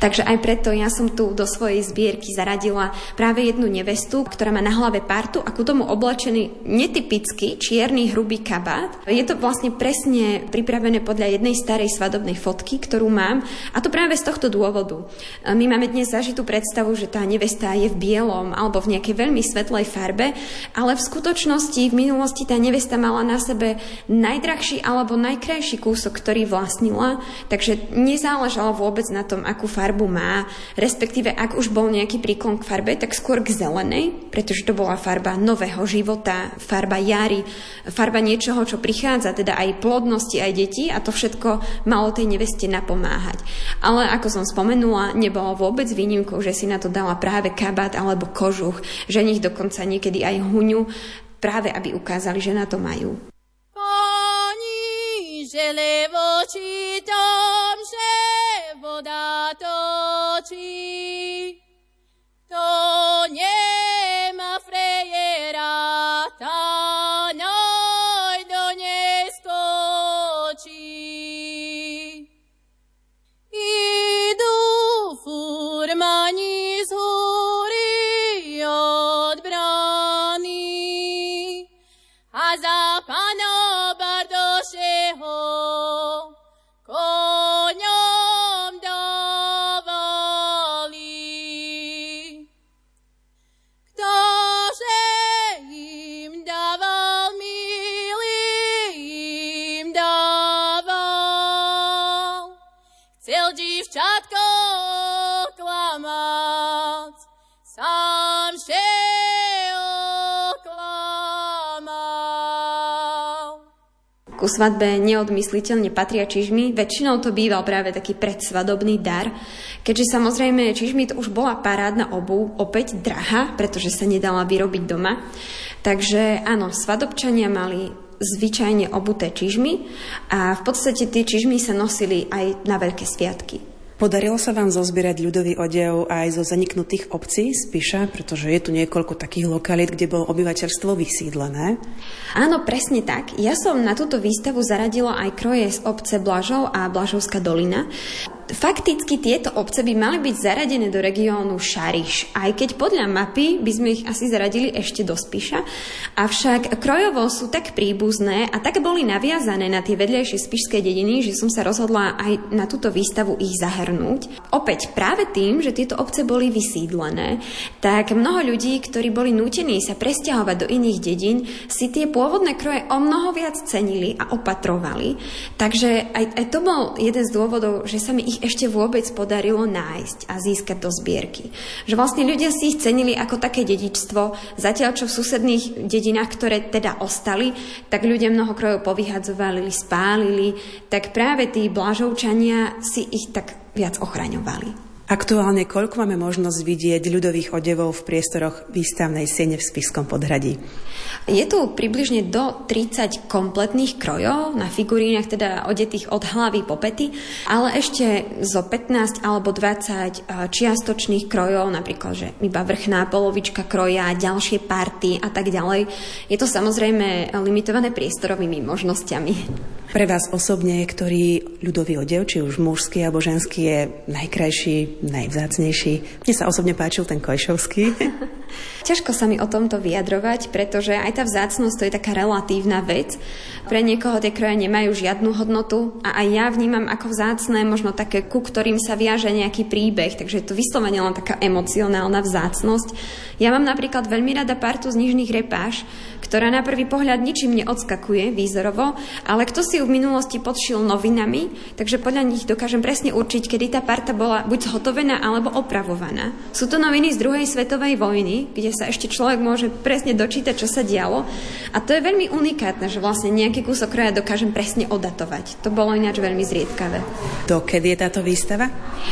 Takže aj preto ja som tu do svojej zbierky zaradila práve jednu nevestu, ktorá má na hlave partu a ku tomu oblečený netypický čierny hrubý kabát. Je to vlastne presne vlastne pripravené podľa jednej starej svadobnej fotky, ktorú mám. A to práve z tohto dôvodu. My máme dnes zažitú predstavu, že tá nevesta je v bielom alebo v nejakej veľmi svetlej farbe, ale v skutočnosti v minulosti tá nevesta mala na sebe najdrahší alebo najkrajší kúsok, ktorý vlastnila, takže nezáležalo vôbec na tom, akú farbu má, respektíve ak už bol nejaký príklon k farbe, tak skôr k zelenej, pretože to bola farba nového života, farba jary, farba niečoho, čo prichádza, teda aj plodnosti, aj deti a to všetko malo tej neveste napomáhať. Ale ako som spomenula, nebolo vôbec výnimkou, že si na to dala práve kabát alebo kožuch, že nich dokonca niekedy aj huňu, práve aby ukázali, že na to majú. Pani, že levo čítam, že voda točí, to Ku svadbe neodmysliteľne patria čižmy, väčšinou to býval práve taký predsvadobný dar, keďže samozrejme čižmy to už bola parádna obu, opäť drahá, pretože sa nedala vyrobiť doma. Takže áno, svadobčania mali zvyčajne obuté čižmy a v podstate tie čižmy sa nosili aj na veľké sviatky. Podarilo sa vám zozbierať ľudový odev aj zo zaniknutých obcí Spiša, pretože je tu niekoľko takých lokalít, kde bolo obyvateľstvo vysídlené. Áno, presne tak. Ja som na túto výstavu zaradila aj kroje z obce Blažov a Blažovská dolina. Fakticky tieto obce by mali byť zaradené do regiónu Šariš, aj keď podľa mapy by sme ich asi zaradili ešte do Spiša. Avšak krojovo sú tak príbuzné a tak boli naviazané na tie vedľajšie spišské dediny, že som sa rozhodla aj na túto výstavu ich zahrnúť. Opäť práve tým, že tieto obce boli vysídlené, tak mnoho ľudí, ktorí boli nútení sa presťahovať do iných dedín, si tie pôvodné kroje o mnoho viac cenili a opatrovali. Takže aj, aj to bol jeden z dôvodov, že sa mi ich ešte vôbec podarilo nájsť a získať do zbierky. Že vlastne ľudia si ich cenili ako také dedičstvo, zatiaľ čo v susedných dedinách, ktoré teda ostali, tak ľudia mnoho krojov povyhadzovali, spálili, tak práve tí blažovčania si ich tak viac ochraňovali. Aktuálne koľko máme možnosť vidieť ľudových odevov v priestoroch výstavnej siene v Spišskom podhradí? Je tu približne do 30 kompletných krojov na figurínach, teda odetých od hlavy po pety, ale ešte zo 15 alebo 20 čiastočných krojov, napríklad, že iba vrchná polovička kroja, ďalšie party a tak ďalej. Je to samozrejme limitované priestorovými možnosťami. Pre vás osobne, ktorý ľudový odev, či už mužský alebo ženský, je najkrajší, najvzácnejší? Mne sa osobne páčil ten kojšovský. Ťažko sa mi o tomto vyjadrovať, pretože aj tá vzácnosť to je taká relatívna vec. Pre niekoho tie kroje nemajú žiadnu hodnotu a aj ja vnímam ako vzácne možno také, ku ktorým sa viaže nejaký príbeh, takže je to vyslovene len taká emocionálna vzácnosť. Ja mám napríklad veľmi rada partu z nižných repáš, ktorá na prvý pohľad ničím neodskakuje výzorovo, ale kto si ju v minulosti podšil novinami, takže podľa nich dokážem presne určiť, kedy tá parta bola buď zhotovená alebo opravovaná. Sú to noviny z druhej svetovej vojny, kde sa ešte človek môže presne dočítať, čo sa dialo. A to je veľmi unikátne, že vlastne nejaký kúsok kroja dokážem presne odatovať. To bolo ináč veľmi zriedkavé. Do kedy je táto výstava?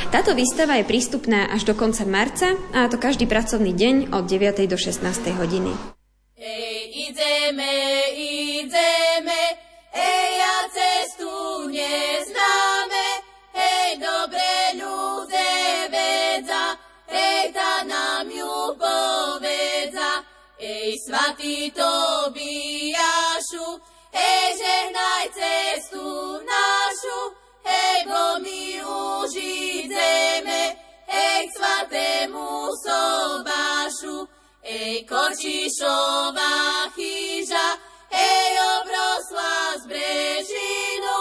Táto výstava je prístupná až do konca marca a to každý pracovný deň od 9. do 16. hodiny. Ej, ideme, ideme, svatý Tobiašu, hej, žehnaj cestu našu, hej, bo my už ideme, hej, k svatému sobášu, Ej, Korčišová chyža, ej, obrosla z brežinu,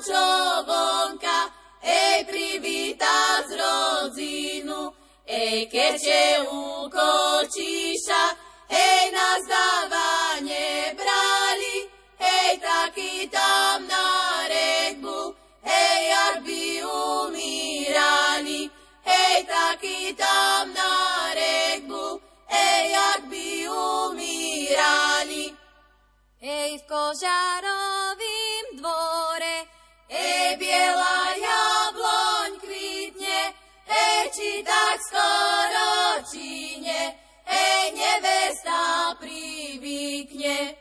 čo vonka, ej privíta z rodzinu, ej keče ukočíša, ej nás dávanie brali, ej taký tam na regbu, ej jak by umírali, ej taký tam na regbu, ej jak by umírali. Ej v kožarovým dvore, ej biela kvitne, či tak skoro číne, ej nevesta privykne.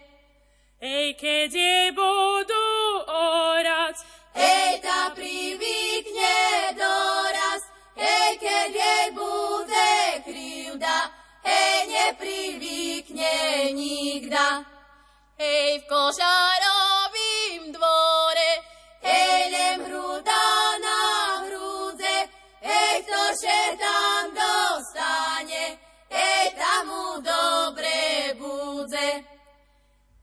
Ej, keď je budú orať, ej ta privykne doraz, ej keď jej bude krivda, ej neprivykne nikda. Ej v kožarovým dvore, ej lem hruda mu dobre budze.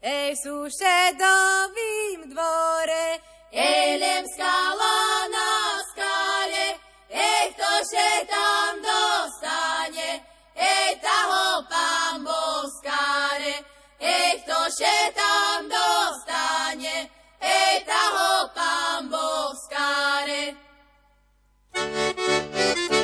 Ej sú šedovým dvore, ej lem skala na skale, ej kto še tam dostane, ej ta ho pán boskáre. Ej, kto še tam dostane, ej, ta ho pán Boh skáre. Ej,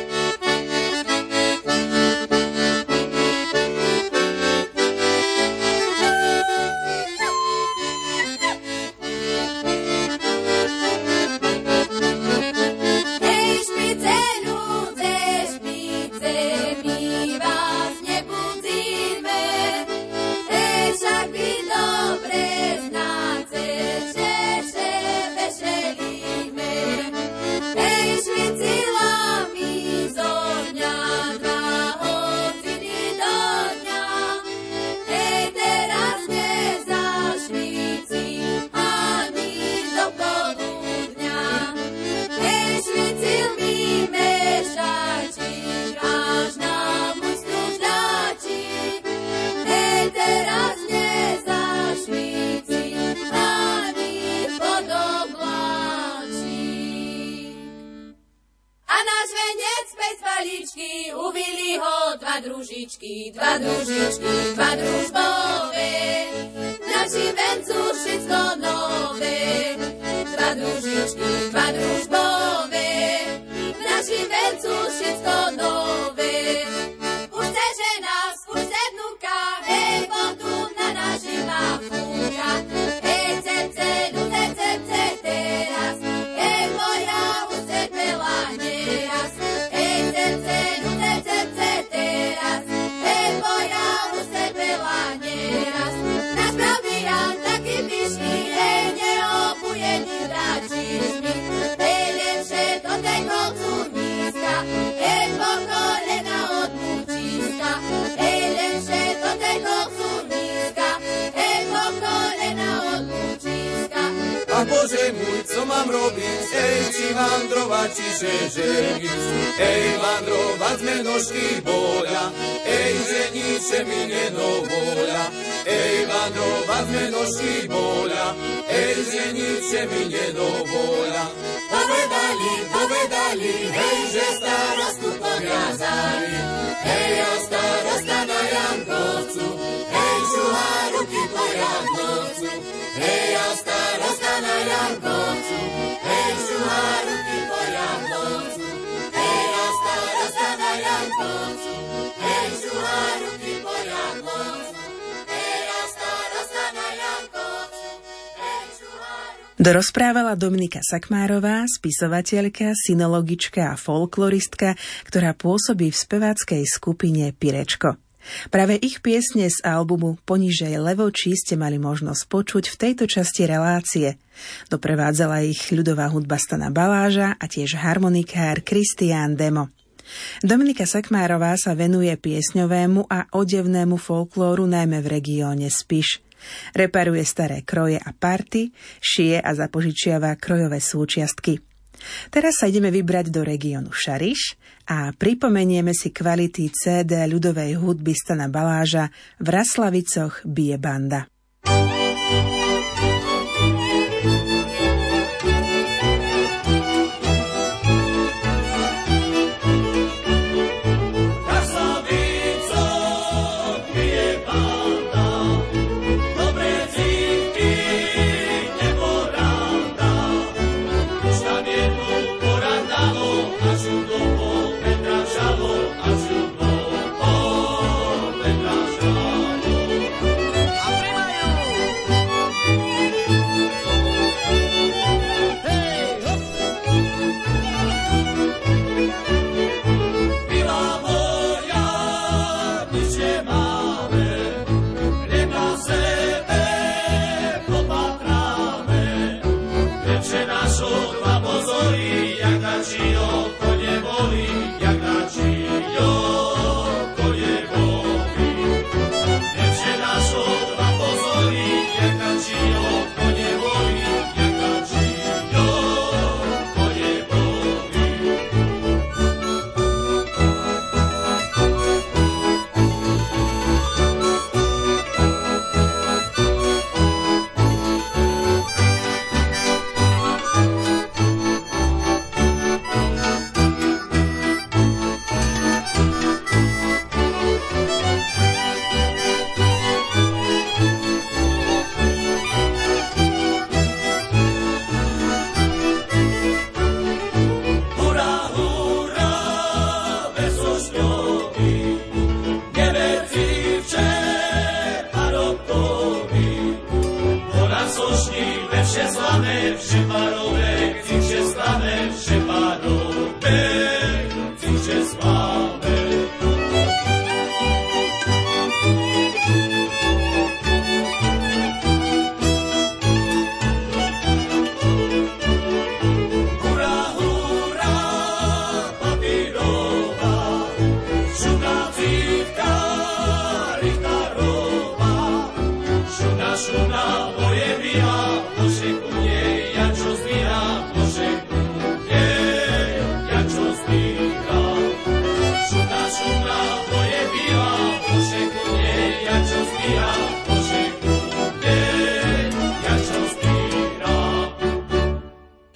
Dominika Sakmárová, spisovateľka, synologička a folkloristka, ktorá pôsobí v speváckej skupine Pirečko. Práve ich piesne z albumu Ponižej Levočí ste mali možnosť počuť v tejto časti relácie. Doprevádzala ich ľudová hudba Stana Baláža a tiež harmonikár Kristián Demo. Dominika Sakmárová sa venuje piesňovému a odevnému folklóru najmä v regióne Spiš. Reparuje staré kroje a party, šije a zapožičiava krojové súčiastky. Teraz sa ideme vybrať do regiónu Šariš a pripomenieme si kvality CD ľudovej hudby Stana Baláža v Raslavicoch bije banda.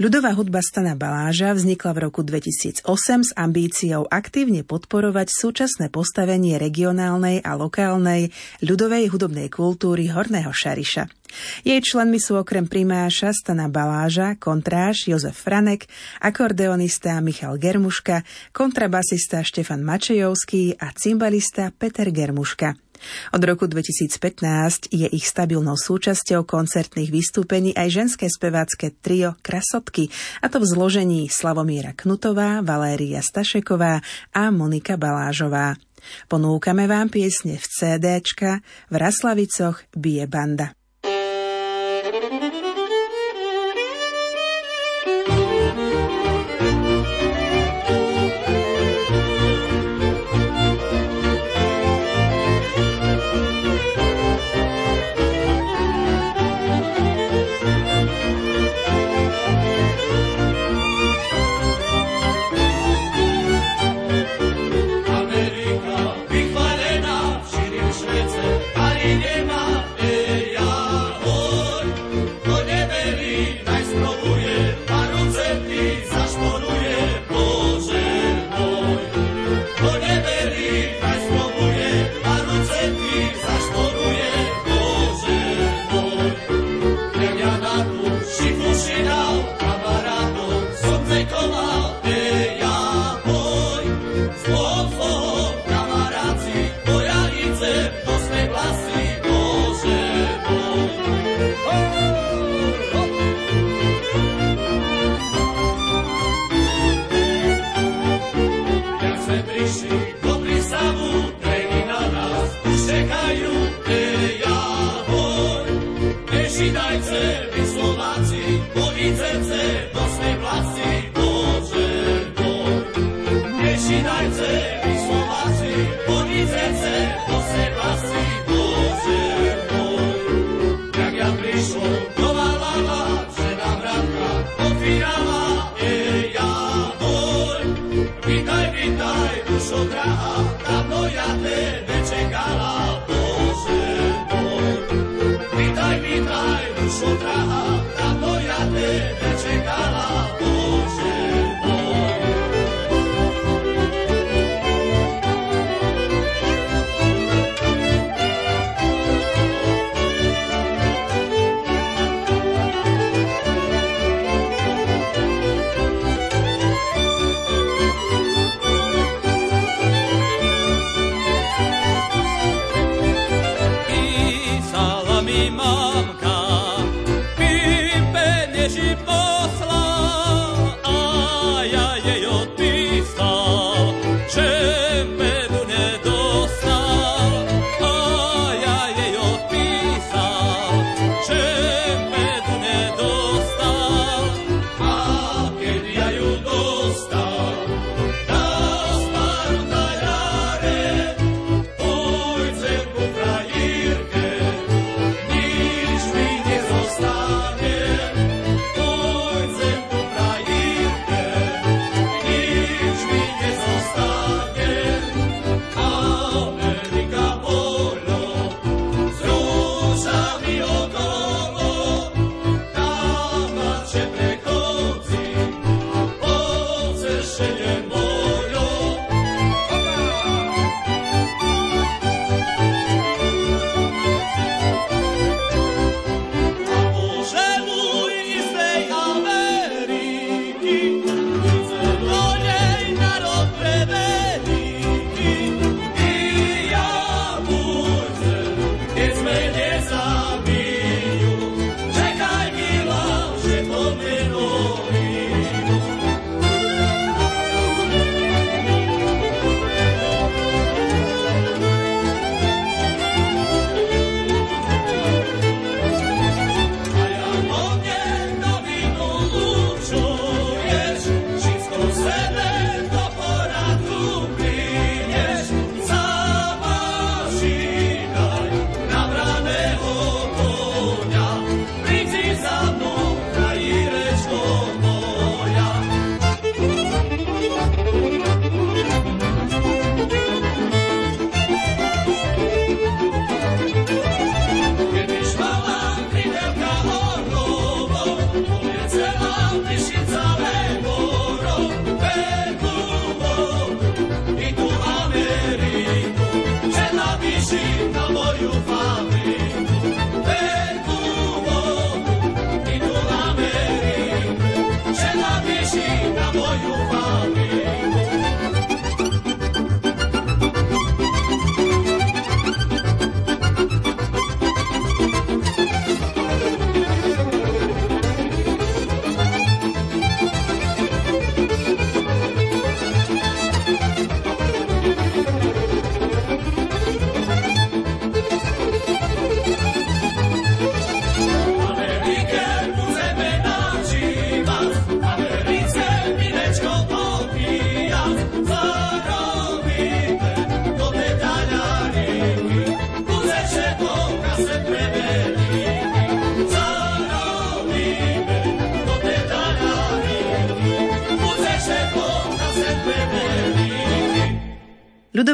Ľudová hudba Stana Baláža vznikla v roku 2008 s ambíciou aktívne podporovať súčasné postavenie regionálnej a lokálnej ľudovej hudobnej kultúry Horného Šariša. Jej členmi sú okrem primáša Stana Baláža, kontráž Jozef Franek, akordeonista Michal Germuška, kontrabasista Štefan Mačejovský a cymbalista Peter Germuška. Od roku 2015 je ich stabilnou súčasťou koncertných vystúpení aj ženské spevácké trio Krasotky, a to v zložení Slavomíra Knutová, Valéria Stašeková a Monika Balážová. Ponúkame vám piesne v CDčka v Raslavicoch bije banda.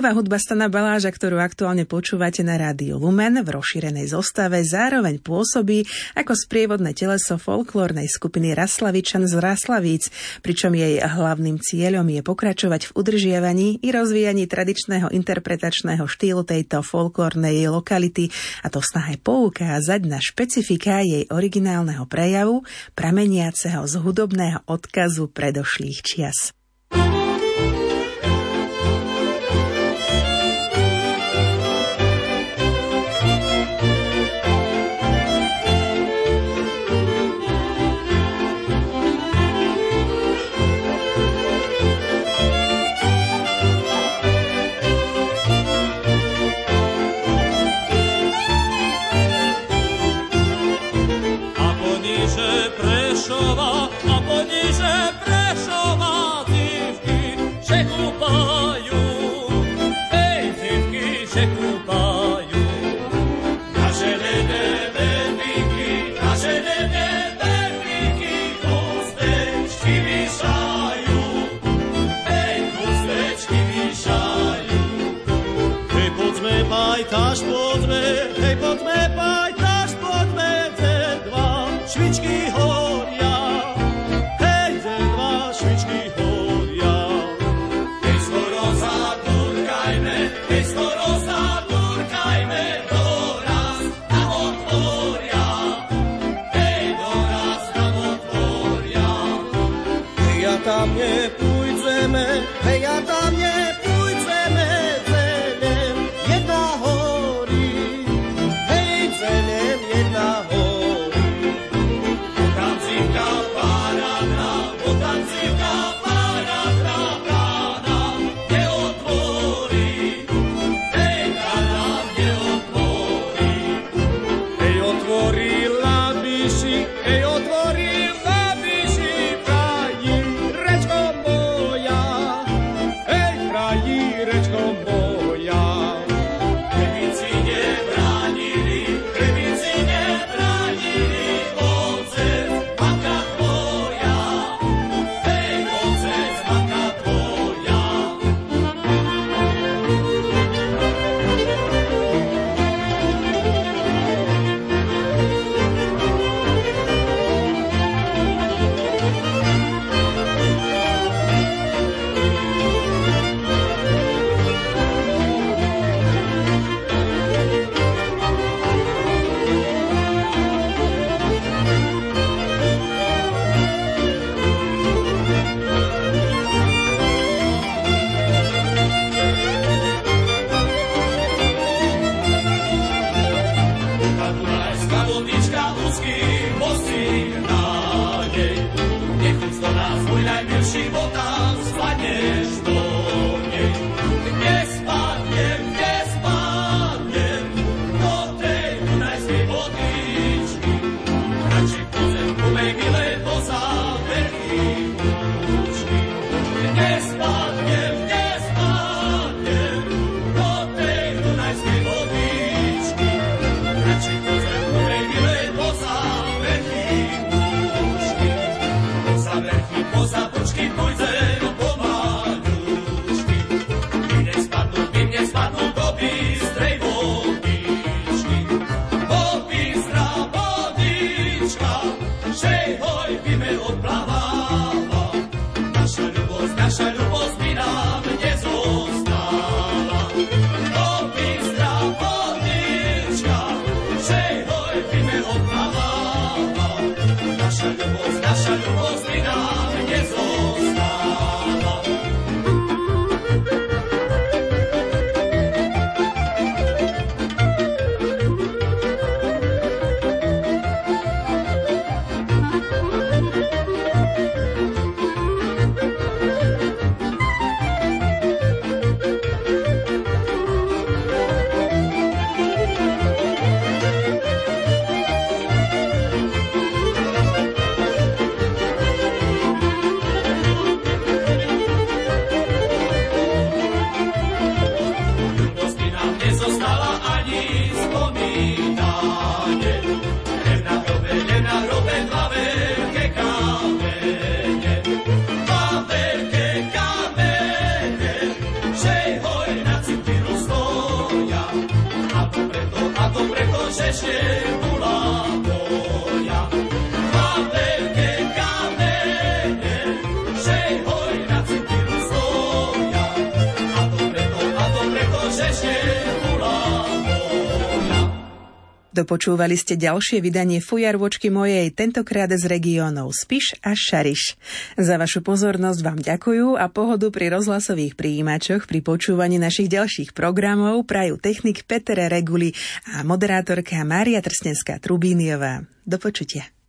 Ľudová hudba Stana Baláža, ktorú aktuálne počúvate na rádiu Lumen v rozšírenej zostave, zároveň pôsobí ako sprievodné teleso folklórnej skupiny Raslavičan z Raslavíc, pričom jej hlavným cieľom je pokračovať v udržiavaní i rozvíjaní tradičného interpretačného štýlu tejto folklórnej lokality a to snahe poukázať na špecifika jej originálneho prejavu, prameniaceho z hudobného odkazu predošlých čias. Dopočúvali ste ďalšie vydanie Fujarvočky mojej, tentokrát z regiónov Spiš a Šariš. Za vašu pozornosť vám ďakujú a pohodu pri rozhlasových príjimačoch pri počúvaní našich ďalších programov prajú technik Peter Reguli a moderátorka Mária Trstenská Trubíniová. Do počutia.